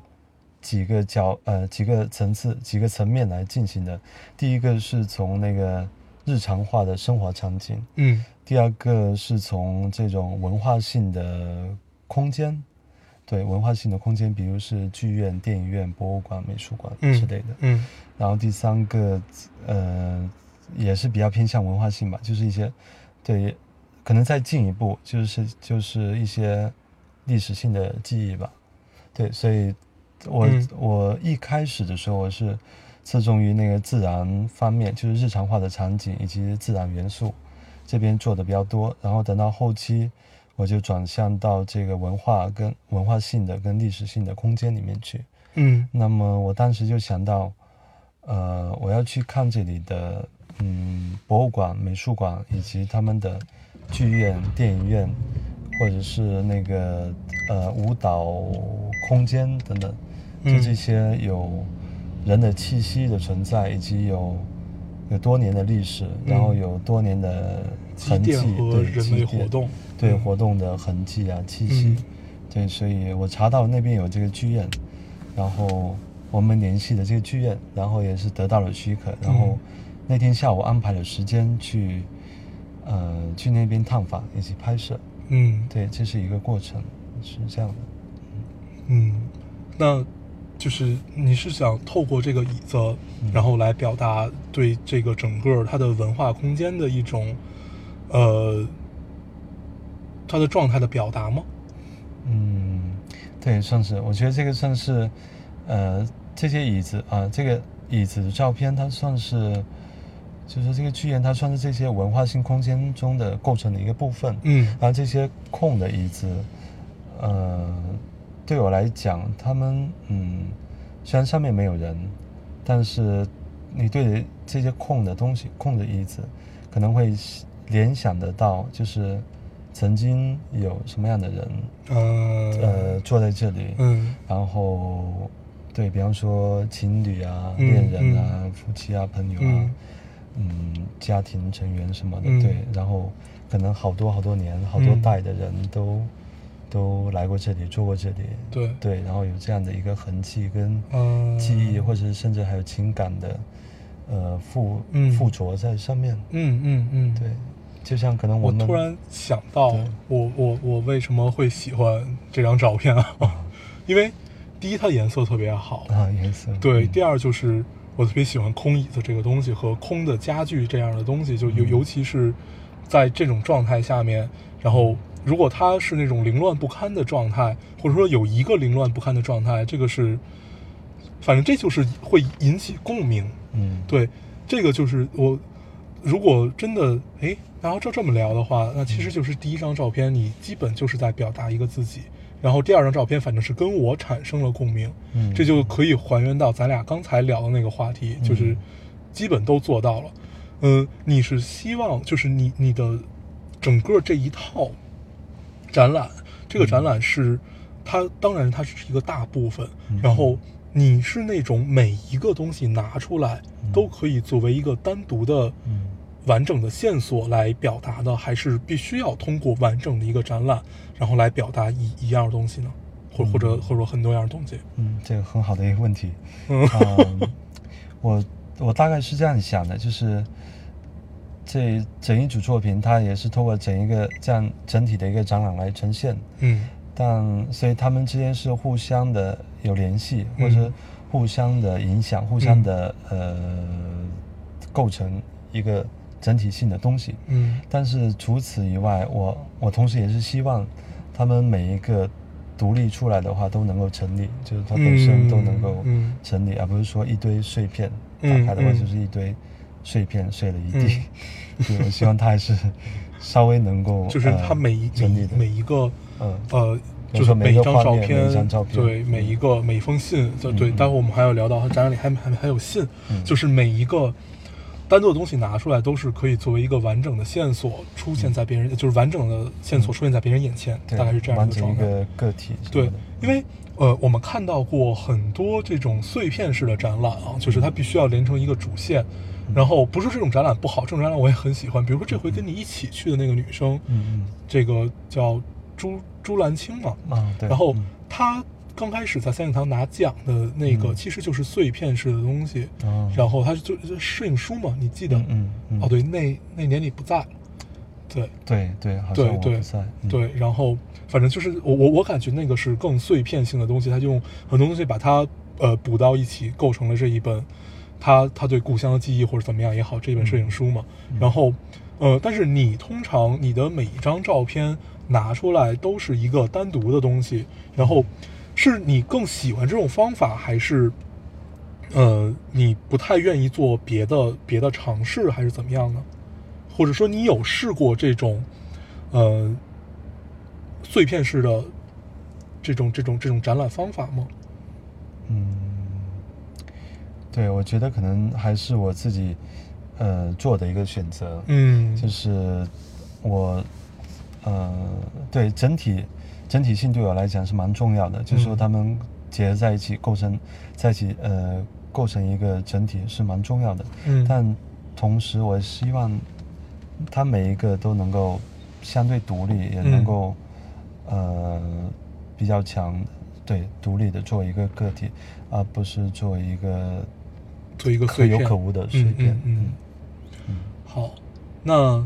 D: 几个角呃几个层次几个层面来进行的。第一个是从那个日常化的生活场景，
C: 嗯
D: 第二个是从这种文化性的空间，对文化性的空间，比如是剧院、电影院、博物馆、美术馆
C: 嗯
D: 之类的。
C: 嗯
D: 然后第三个，呃，也是比较偏向文化性吧，就是一些，对，可能再进一步，就是就是一些历史性的记忆吧。对，所以我、
C: 嗯
D: 我一开始的时候我是侧重于那个自然方面，就是日常化的场景以及自然元素这边做的比较多，然后等到后期我就转向到这个文化跟文化性的跟历史性的空间里面去。
C: 嗯
D: 那么我当时就想到，呃，我要去看这里的嗯博物馆、美术馆以及他们的剧院、电影院，或者是那个呃舞蹈空间等等，就
C: 嗯
D: 这些有人的气息的存在，以及有有多年的历史，然后有多年的痕迹，对
C: 人
D: 积淀
C: 类活动。
D: 对
C: 嗯
D: 活动的痕迹啊、气息，
C: 嗯
D: 对，所以我查到那边有这个剧院，然后我们联系的这个剧院，然后也是得到了许可，然后那天下午安排了时间去，呃，去那边探访以及拍摄。
C: 嗯
D: 对，这是一个过程，是这样的。
C: 嗯，那就是你是想透过这个椅子，
D: 嗯
C: 然后来表达对这个整个它的文化空间的一种，呃，它的状态的表达吗？
D: 嗯，对，算是，我觉得这个算是，呃，这些椅子啊、这个椅子的照片，它算是，就是这个剧院，它算是这些文化性空间中的构成的一个部分。
C: 嗯
D: 然后这些空的椅子，呃，对我来讲，他们嗯，虽然上面没有人，但是你对这些空的东西、空的椅子，可能会联想得到，就是曾经有什么样的人，
C: 呃
D: 呃，坐在这里，
C: 嗯。
D: 然后对比方说情侣啊、
C: 嗯
D: 恋人啊、夫妻啊、朋友啊
C: 嗯，
D: 嗯，家庭成员什么的，
C: 嗯。
D: 对，然后可能好多好多年、好多
C: 嗯
D: 代的人都、都来过这里，住过这里，
C: 对。
D: 对，然后有这样的一个痕迹跟
C: 嗯
D: 记忆，或者是甚至还有情感的呃附
C: 嗯。
D: 附着在上面，
C: 嗯嗯嗯，
D: 对，就像可能们
C: 我突然想到
D: 对，
C: 我我我为什么会喜欢这张照片啊？[laughs] 因为第一，它颜色特别好，
D: 啊颜色。
C: 对；
D: 嗯。
C: 第二就是我特别喜欢空椅子这个东西和空的家具这样的东西，就尤
D: 嗯。
C: 尤其是在这种状态下面，然后如果它是那种凌乱不堪的状态，或者说有一个凌乱不堪的状态，这个是，反正这就是会引起共鸣。
D: 嗯。
C: 对，这个就是我，如果真的哎，然后照这么聊的话，那其实就是第一张照片，你基本就是在表达一个自己，然后第二张照片反正是跟我产生了共鸣，
D: 嗯。
C: 这就可以还原到咱俩刚才聊的那个话题，就是
D: 嗯
C: 基本都做到了。嗯，你是希望就是你你的整个这一套展览，这个展览是它当然它只是一个大部分，
D: 嗯。
C: 然后你是那种每一个东西拿出来都可以作为一个单独的
D: 嗯
C: 完整的线索来表达的，还是必须要通过完整的一个展览，然后来表达一一样东西呢？或或者或者说很多样东西？
D: 嗯，这个很好的一个问题。
C: 嗯
D: 嗯，[laughs] 我我大概是这样想的，就是这整一组作品，它也是通过整一个这样整体的一个展览来呈现，
C: 嗯
D: 但所以他们之间是互相的有联系，
C: 嗯
D: 或者是互相的影响，互相的、呃构成一个整体性的东西。
C: 嗯。
D: 但是除此以外，我我同时也是希望他们每一个独立出来的话都能够成立，就是它本身都能够
C: 嗯
D: 成立，而不是说一堆碎片打
C: 嗯
D: 开的话
C: 嗯
D: 就是一堆碎片碎了一地。[laughs] 对，我希望它还是 [laughs] 稍微能够
C: 就是它
D: 呃
C: 每一
D: 成立的，
C: 每一个
D: 嗯。
C: 呃，就是
D: 每一
C: 张照片，
D: 每一张照片。
C: 对
D: 嗯。
C: 每一个每一封信，对对，
D: 嗯
C: 待会我们还要聊到它展览里还还还有信，
D: 嗯。
C: 就是每一个单独的东西拿出来都是可以作为一个完整的线索出现在别人，就是完整的线索出现在别人眼前，
D: 对
C: 大概是这样
D: 的
C: 一个状态。
D: 一个个体
C: 对，因为呃，我们看到过很多这种碎片式的展览啊，就是它必须要连成一个主线。然后不是这种展览不好，这种展览我也很喜欢。比如说这回跟你一起去的那个女生，
D: 嗯
C: 这个叫朱朱兰青嘛，
D: 嗯啊对，
C: 然后
D: 嗯
C: 她刚开始在三影堂拿奖的那个，
D: 嗯
C: 其实就是碎片式的东西。
D: 哦
C: 然后它就就摄影书嘛，你记得？
D: 嗯
C: 哦，对，那那年你不在。对
D: 对对，好
C: 对对
D: 像我不在，嗯
C: 对，然后反正就是我我我感觉那个是更碎片性的东西，他就用很多东西把它呃补到一起，构成了这一本他他对故乡的记忆或者怎么样也好，这本摄影书嘛。
D: 嗯
C: 然后呃，但是你通常你的每一张照片拿出来都是一个单独的东西，然后是你更喜欢这种方法，还是呃你不太愿意做别的别的尝试，还是怎么样呢？或者说你有试过这种呃碎片式的这种这种这种展览方法吗？
D: 嗯，对，我觉得可能还是我自己呃做的一个选择，
C: 嗯
D: 就是我呃对整体整体性对我来讲是蛮重要的，就是说
C: 嗯
D: 他们结合在一起构成在一起呃构成一个整体是蛮重要的，
C: 嗯。
D: 但同时我希望它每一个都能够相对独立，也能
C: 嗯。
D: 够、呃比较强对独立的作为一个个体，而不是作为一个
C: 做一个
D: 可有可无的碎
C: 嗯
D: 片。
C: 嗯。嗯。好，那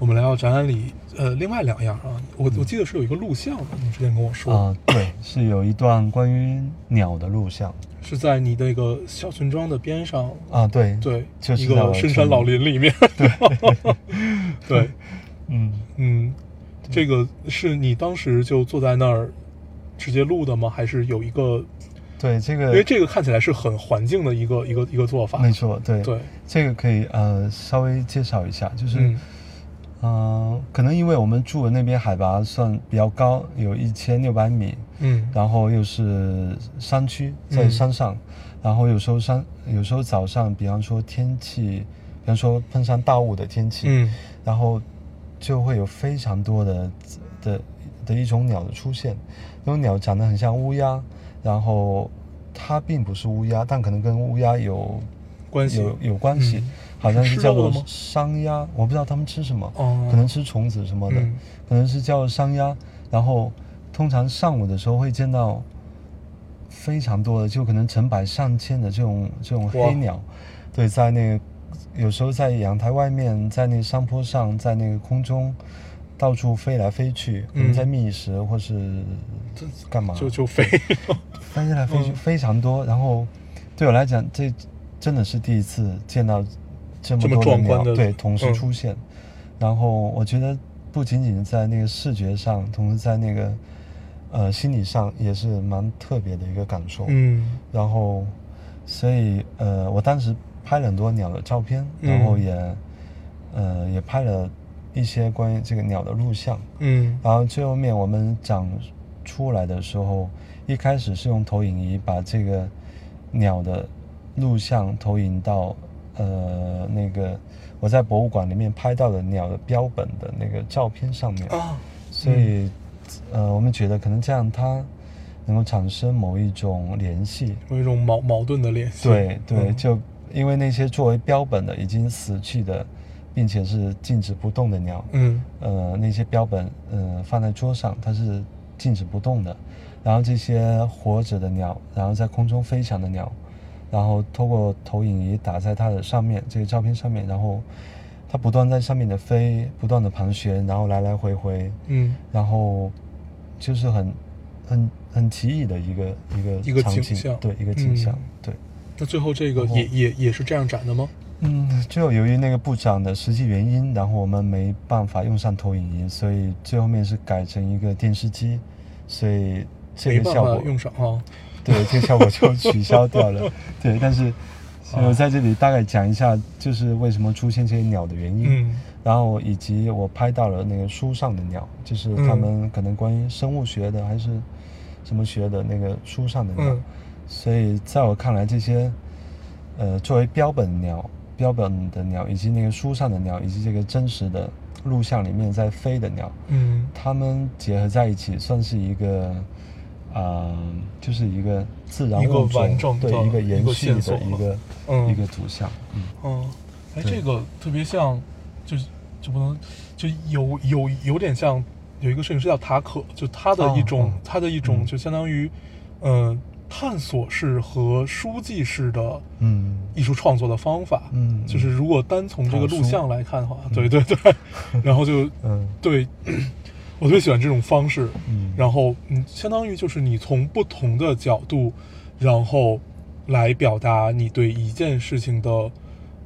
C: 我们来到展览里，呃，另外两样啊，我我记得是有一个录像的，你之前跟我说，
D: 啊、对，是有一段关于鸟的录像。
C: 是在你那个小村庄的边上，
D: 啊，对，
C: 对，
D: 就是
C: 一个深山老林里面，[laughs] 对对，
D: 嗯，
C: 嗯，这个是你当时就坐在那儿直接录的吗？还是有一个？
D: 对，这个
C: 因为这个看起来是很环境的一个一个一个做法，
D: 没错，对，
C: 对，
D: 这个可以呃稍微介绍一下，就是
C: 嗯
D: 呃，可能因为我们住的那边海拔算比较高，有一千六百米，
C: 嗯。
D: 然后又是山区，在
C: 嗯
D: 山上，然后有时候山，有时候早上，比方说天气，比方说碰上大雾的天气，
C: 嗯。
D: 然后就会有非常多的的的一种鸟的出现，那种鸟长得很像乌鸦，然后它并不是乌鸦，但可能跟乌鸦有
C: 关系。
D: 有有关系，
C: 嗯
D: 好像
C: 是
D: 是叫做
C: 吃肉的吗？
D: 山鸭，我不知道它们吃什么，
C: 哦。
D: 可能吃虫子什么的，
C: 嗯。
D: 可能是叫山鸭，然后通常上午的时候会见到非常多的，就可能成百上千的这种这种
C: 哇。
D: 黑鸟，对，在那个有时候在阳台外面，在那个山坡上，在那个空中到处飞来飞去，可能
C: 嗯
D: 在觅食或是干嘛，
C: 就 [laughs] 就飞，
D: 飞来飞去
C: 嗯。
D: 非常多。然后对我来讲，这真的是第一次见到这么多的鸟，
C: 壮观的
D: 对，同时
C: 嗯
D: 出现。然后我觉得不仅仅在那个视觉上，同时在那个呃心理上也是蛮特别的一个感受。
C: 嗯
D: 然后，所以呃，我当时拍了很多鸟的照片，
C: 嗯
D: 然后也呃也拍了一些关于这个鸟的录像。
C: 嗯
D: 然后最后面我们讲出来的时候，一开始是用投影仪把这个鸟的录像投影到呃那个我在博物馆里面拍到的鸟的标本的那个照片上面，
C: 啊，
D: 所以呃我们觉得可能这样它能够产生某一种联系。
C: 有一种矛矛盾的联系，
D: 对对，
C: 嗯。
D: 就因为那些作为标本的已经死去的，并且是静止不动的鸟，
C: 嗯。
D: 呃，那些标本，呃，放在桌上，它是静止不动的。然后这些活着的鸟，然后在空中飞翔的鸟，然后透过投影仪打在它的上面，这个照片上面，然后它不断在上面的飞，不断的盘旋，然后来来回回，
C: 嗯。
D: 然后就是很很很奇异的一个一个
C: 一个
D: 场景对，一个景象，
C: 嗯
D: 对。
C: 那最后这个也也也是这样展的吗？
D: 嗯，最后由于那个部长的实际原因，然后我们没办法用上投影仪，所以最后面是改成一个电视机，所以这个效果
C: 用上啊，
D: 对这个效果就取消掉了。[laughs] 对，但是我在这里大概讲一下，就是为什么出现这些鸟的原因，
C: 嗯
D: 然后以及我拍到了那个书上的鸟，就是他
C: 嗯
D: 们可能关于生物学的还是什么学的那个书上的鸟。
C: 嗯
D: 所以在我看来，这些呃作为标本鸟、标本的鸟，以及那个书上的鸟，以及这个真实的录像里面在飞的鸟，
C: 嗯
D: 它们结合在一起，算是一个啊、呃就是一个自然
C: 一个
D: 物种
C: 完整的
D: 对一个延续的一个、
C: 嗯。
D: 一个图像。嗯，
C: 嗯，哎，
D: 对。
C: 这个特别像，就就不能就有有有点像有一个摄影师叫塔可，就他的一种、他的一种
D: 嗯。
C: 就相当于，呃，探索式和书记式的
D: 嗯。
C: 艺术创作的方法。
D: 嗯
C: 就是如果单从这个录像来看的话，对对对，然后就
D: 嗯。
C: 对，[laughs] 我最喜欢这种方式。
D: 嗯，
C: 然后嗯，相当于就是你从不同的角度，然后来表达你对一件事情的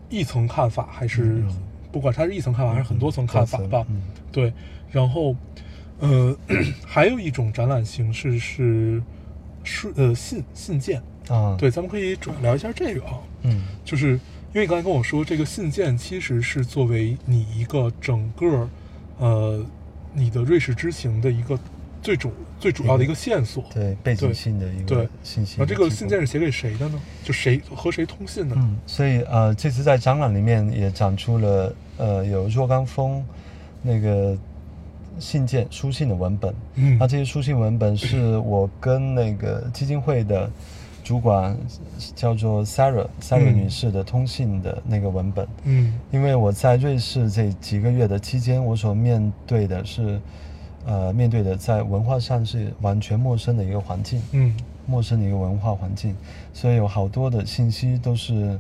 C: 一层看法，还是
D: 嗯
C: 不管它是一层看法还是很多层看法吧。
D: 嗯
C: 对，然后呃，[clears throat] 还有一种展览形式是是呃信信件。
D: 啊，
C: 对，咱们可以主要聊一下这个啊。
D: 嗯
C: 就是因为你刚才跟我说，这个信件其实是作为你一个整个，呃，你的瑞士之行的一个最主最主要的一个线索。
D: 对背景
C: 对
D: 性的一个信息。
C: 那这个信件是写给谁的呢？就谁和谁通信呢？
D: 嗯，所以呃，这次在展览里面也展出了呃有若干封那个信件书信的文本。
C: 嗯
D: 那这些书信文本是我跟那个基金会的主管叫做 Sarah Sarah
C: 嗯。
D: 女士的通信的那个文本。
C: 嗯。
D: 因为我在瑞士这几个月的期间，我所面对的是，呃面对的在文化上是完全陌生的一个环境，
C: 嗯。
D: 陌生的一个文化环境，所以有好多的信息都是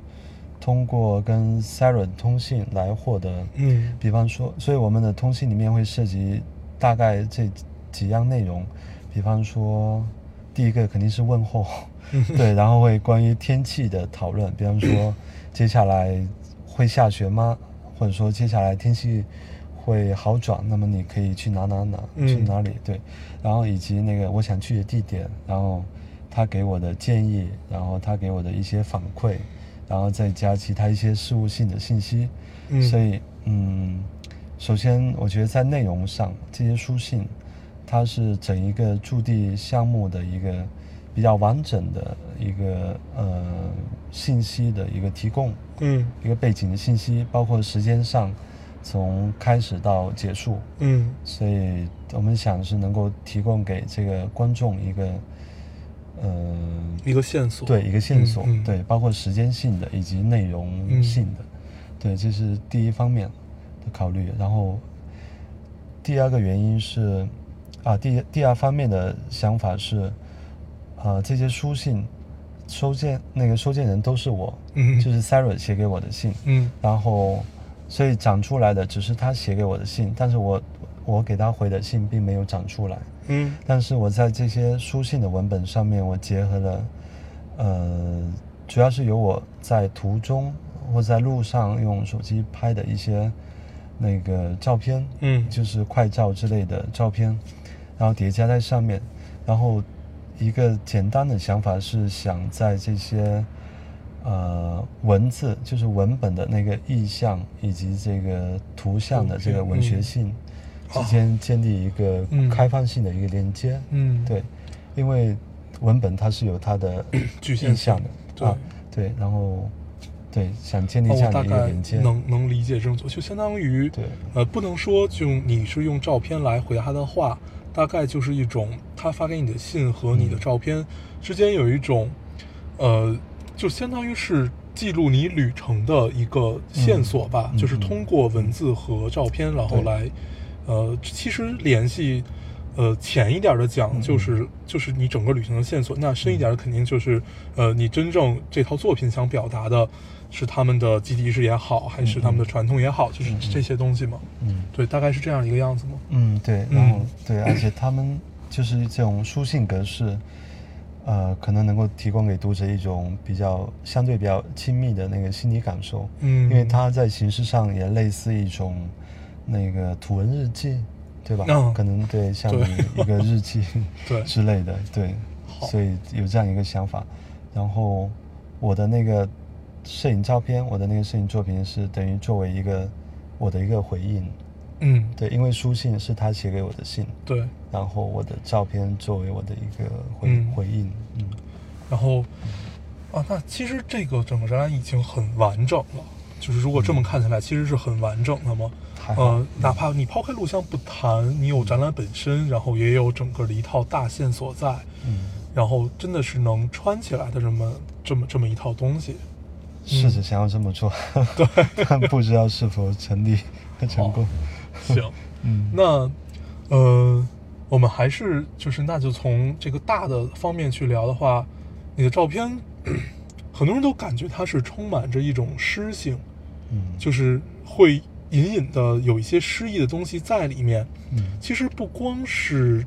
D: 通过跟 Sarah 通信来获得。
C: 嗯。
D: 比方说，所以我们的通信里面会涉及大概这几样内容，比方说，第一个肯定是问候，[laughs] 对，然后会关于天气的讨论，比方说 [laughs] 接下来会下雪吗？或者说接下来天气会好转，那么你可以去哪哪哪，
C: 嗯
D: 去哪里？对，然后以及那个我想去的地点，然后他给我的建议，然后他给我的一些反馈，然后再加其他一些事务性的信息。
C: 嗯，
D: 所以，嗯，首先我觉得在内容上，这些书信，它是整一个驻地项目的一个比较完整的一个呃信息的一个提供，
C: 嗯。
D: 一个背景的信息，包括时间上从开始到结束，
C: 嗯。
D: 所以我们想是能够提供给这个观众一个呃
C: 一个线索，
D: 对一个线索，
C: 嗯嗯。
D: 对，包括时间性的以及内容性的，对，这是第一方面的考虑。然后第二个原因是，啊，第第二方面的想法是，啊，这些书信收件那个收件人都是我，
C: 嗯
D: 就是 Sarah 写给我的信，
C: 嗯
D: 然后所以长出来的只是他写给我的信，但是我我给他回的信并没有长出来。
C: 嗯
D: 但是我在这些书信的文本上面，我结合了，呃，主要是有我在途中或在路上用手机拍的一些那个照片，
C: 嗯
D: 就是快照之类的照片，然后叠加在上面，然后一个简单的想法是想在这些呃文字，就是文本的那个意象以及这个图像的这个文学性之间建立一个
C: 嗯。
D: 开放性的一个连接。
C: 嗯，
D: 对，因为文本它是有它的 [coughs]
C: 局限
D: 意象的。
C: 对。
D: 啊，对，然后对想建立
C: 哦
D: 这样的一个连接，
C: 能能理解这种做，就相当于
D: 对。
C: 呃，不能说就你是用照片来回答他的话，大概就是一种他发给你的信和你的
D: 嗯。
C: 照片之间有一种，呃，就相当于是记录你旅程的一个线索吧，
D: 嗯
C: 就是
D: 嗯
C: 通过文字和照片，然后
D: 对。
C: 来，呃，其实联系。呃，浅一点的讲，
D: 嗯
C: 就是就是你整个旅行的线索；那深一点的，肯定就是呃，你真正这套作品想表达的，是他们的集体意识也好，还是他们的传统也好，就是这些东西嘛。
D: 嗯。
C: 对，大概是这样一个样子嘛？
D: 嗯对，然后
C: 嗯。
D: 对，而且他们就是这种书信格式，呃，可能能够提供给读者一种比较相对比较亲密的那个心理感受，
C: 嗯，
D: 因为它在形式上也类似一种那个图文日记，对吧？
C: 嗯。
D: 可能对，像你一个日记 [laughs]
C: 对。[laughs]
D: 之类的，对，所以有这样一个想法。然后我的那个摄影照片，我的那个摄影作品是等于作为一个我的一个回应，
C: 嗯，
D: 对，因为书信是他写给我的信，
C: 对，
D: 然后我的照片作为我的一个回、
C: 嗯。
D: 回应，嗯。
C: 然后啊，那其实这个整个展览已经很完整了。就是如果这么看起来，其实是很完整的嘛。呃，哪怕你抛开录像不谈，你有展览本身，然后也有整个的一套大线所在，
D: 嗯，
C: 然后真的是能穿起来的这么这么这么一套东西。
D: 试着想要这么做，对，[laughs] 但不知道是否成立和成功，
C: 行，[laughs]
D: 嗯，
C: 那呃，我们还是就是那就从这个大的方面去聊的话，你的照片，很多人都感觉它是充满着一种诗性，
D: 嗯，
C: 就是会隐隐的有一些诗意的东西在里面。
D: 嗯。
C: 其实不光是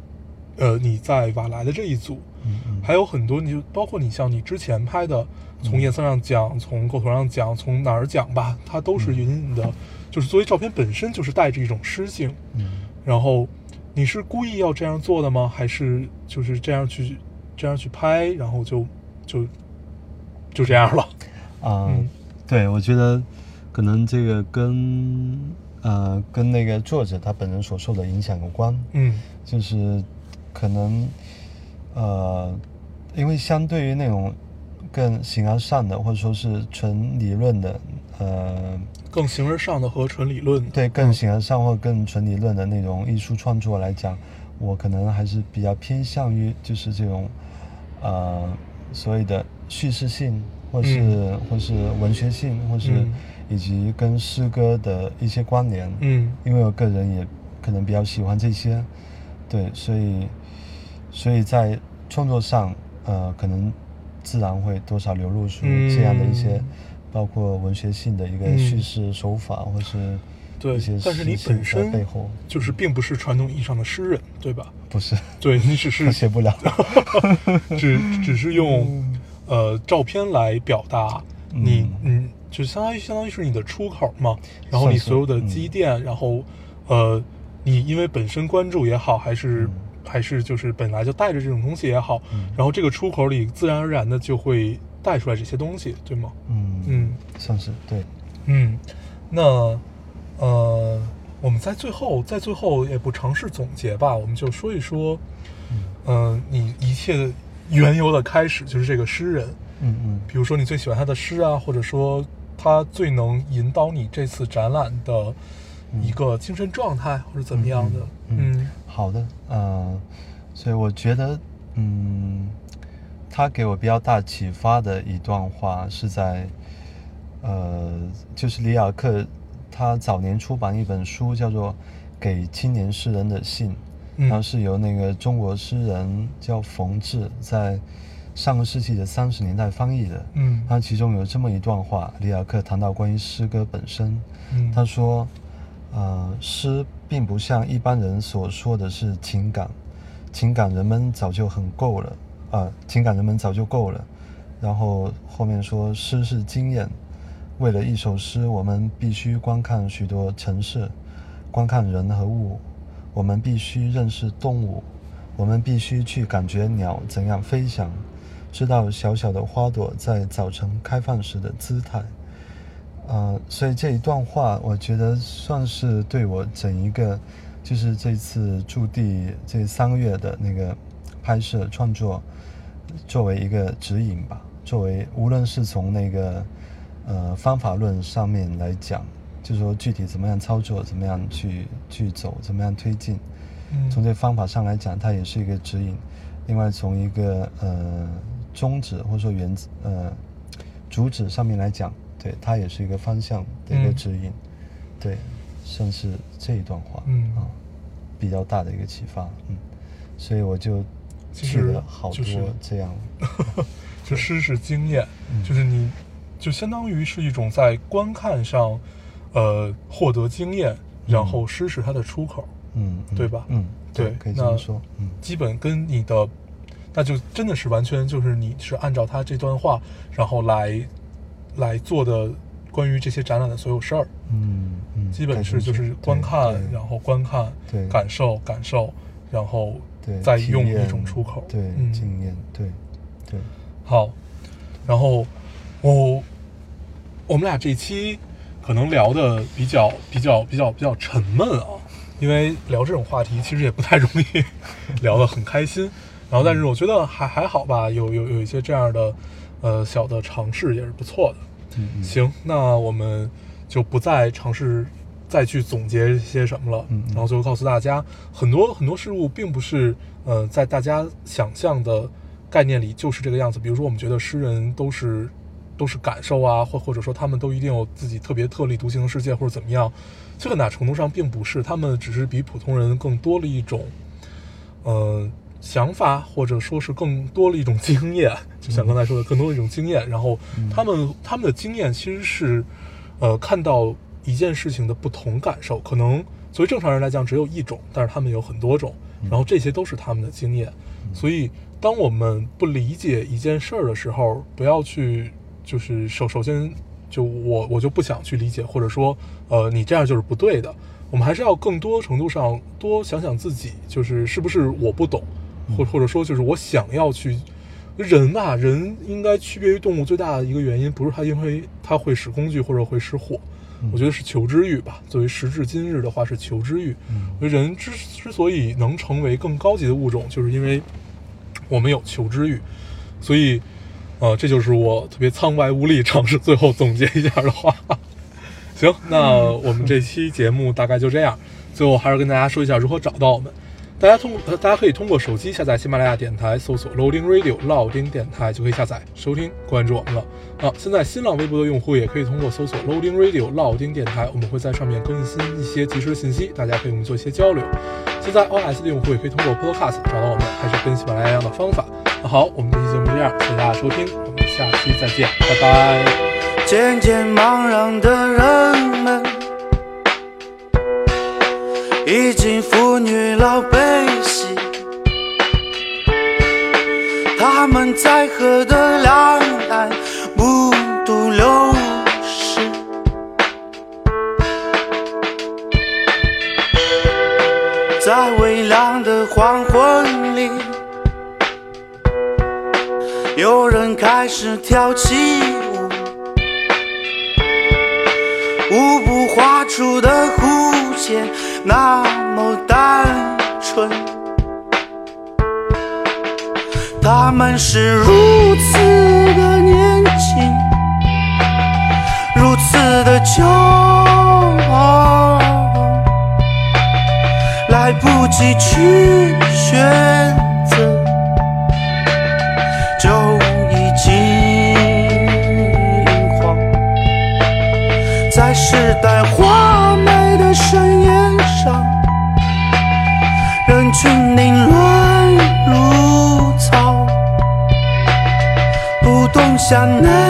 C: 呃你在瓦莱的这一组，
D: 嗯嗯，
C: 还有很多，你就包括你像你之前拍的，从颜色上讲，从构图上讲，从哪儿讲吧，它都是隐隐的，就是作为照片本身就是带着一种诗性。
D: 嗯
C: 然后你是故意要这样做的吗？还是就是这样去这样去拍，然后就就就这样了？
D: 啊、
C: 嗯
D: 对，我觉得可能这个跟呃跟那个作者他本人所受的影响有关，
C: 嗯
D: 就是可能呃，因为相对于那种更形而上的或者说是纯理论的呃，
C: 更形而上的和纯理论。
D: 对更形而上或更纯理论的那种艺术创作来讲，我可能还是比较偏向于就是这种呃所谓的叙事性，或是、
C: 嗯。
D: 或是文学性，或是
C: 嗯。
D: 以及跟诗歌的一些关联。
C: 嗯。
D: 因为我个人也可能比较喜欢这些，对，所以所以在创作上，呃，可能自然会多少流露出这样的一些，
C: 嗯
D: 包括文学性的一个
C: 嗯。
D: 叙事手法，或是
C: 对
D: 一些，
C: 但是你本身
D: 背后。
C: 就是并不是传统意义上的诗人，对吧？
D: 不是。
C: 对你只是
D: 写不了，[laughs]
C: 只只是用呃照片来表达你，嗯，就相当于相当于是你的出口嘛。然后你所有的
D: 嗯。
C: 积淀，然后呃，你因为本身关注也好，还是、
D: 嗯。
C: 还是就是本来就带着这种东西也好，
D: 嗯。
C: 然后这个出口里自然而然的就会带出来这些东西，对吗？
D: 嗯
C: 嗯。
D: 算是对，
C: 嗯，那呃，我们在最后，在最后也不尝试总结吧，我们就说一说，嗯、你一切的缘由的开始就是这个诗人，
D: 嗯嗯。
C: 比如说你最喜欢他的诗啊，或者说他最能引导你这次展览的一个精神状态，或者怎么样的，
D: 嗯嗯
C: 嗯。
D: 好的，嗯、所以我觉得，嗯，他给我比较大启发的一段话是在，呃，就是里尔克他早年出版一本书叫做《给青年诗人的信》，
C: 嗯
D: 然后是由那个中国诗人叫冯至在上个世纪的三十年代翻译的。
C: 嗯
D: 他其中有这么一段话，里尔克谈到关于诗歌本身，
C: 嗯，
D: 他说：“呃，诗并不像一般人所说的是情感，情感人们早就很够了啊、情感人们早就够了。然后后面说诗是经验，为了一首诗，我们必须观看许多城市，观看人和物，我们必须认识动物，我们必须去感觉鸟怎样飞翔，知道小小的花朵在早晨开放时的姿态。”呃，所以这一段话，我觉得算是对我整一个，就是这次驻地这三个月的那个拍摄创作，作为一个指引吧。作为无论是从那个呃方法论上面来讲，就是说具体怎么样操作，怎么样去去走，怎么样推进，
C: 嗯
D: 从这方法上来讲，它也是一个指引。另外，从一个呃宗旨或者说原则呃主旨上面来讲，对它也是一个方向的一个
C: 嗯
D: 指引。对，算是这一段话，
C: 嗯
D: 啊，比较大的一个启发，嗯，所以我就
C: 其实
D: 好
C: 就是
D: 多这样，[laughs]
C: 就诗是经验，
D: 嗯。
C: 就是你，就相当于是一种在观看上，呃，获得经验，然后诗是它的出口，
D: 嗯，嗯
C: 对吧？
D: 嗯，
C: 对
D: 可以这
C: 那
D: 么说，嗯。
C: 基本跟你的，那就真的是完全就是你是按照他这段话，然后来来做的关于这些展览的所有事儿，
D: 嗯嗯，
C: 基本是就是观看，然后观看，
D: 对。
C: 感受感受，然后
D: 对
C: 再用一种出口，
D: 对
C: 嗯，
D: 经验，对对，
C: 好，然后我我们俩这期可能聊的比较比较比较比较沉闷啊，因为聊这种话题其实也不太容易 [laughs] 聊得很开心。然后，但是我觉得还还好吧，有有有一些这样的呃小的尝试也是不错的。
D: 嗯嗯，
C: 行，那我们就不再尝试再去总结些什么了。
D: 嗯嗯
C: 然后最后告诉大家，很多很多事物并不是呃在大家想象的概念里就是这个样子。比如说，我们觉得诗人都是都是感受啊，或或者说他们都一定有自己特别特立独行的世界，或者怎么样。这个哪程度上并不是，他们只是比普通人更多了一种呃想法，或者说是更多了一种经验，就像刚才说的，更多的一种经验。然后他们他们的经验其实是，呃，看到一件事情的不同感受，可能作为正常人来讲只有一种，但是他们有很多种，然后这些都是他们的经验。所以，当我们不理解一件事儿的时候，不要去就是首首先就我我就不想去理解，或者说呃你这样就是不对的。我们还是要更多程度上多想想自己，就是是不是我不懂，或或者说就是我想要去。人吧，人应该区别于动物最大的一个原因，不是它因为它会使工具或者会使火，我觉得是求知欲吧。作为时至今日的话，是求知欲。我觉得人之之所以能成为更高级的物种，就是因为我们有求知欲。所以，呃，这就是我特别苍白无力尝试最后总结一下的话。[laughs] 行，那我们这期节目大概就这样。最后还是跟大家说一下如何找到我们。大家通，大家可以通过手机下载喜马拉雅电台，搜索 Loading Radio 老丁电台就可以下载收听关注我们了。啊，现在新浪微博的用户也可以通过搜索 Loading Radio 老丁电台，我们会在上面更新一些即时的信息，大家可以我们做一些交流。现在 O S 的用户也可以通过 Podcast 找到我们，还是跟喜马拉雅一样的方法。那好，我们这期节目就这样，谢谢大家收听，我们下期再见，拜拜。
F: 渐渐茫然的人们，已经妇女老悲喜。他们在河的两岸目睹流逝，在微亮的黄昏里，有人开始跳起舞。舞步划出的弧线那么单纯，他们是如此的年轻，如此的骄傲，来不及去选择，就已经晕黄。在时代不懂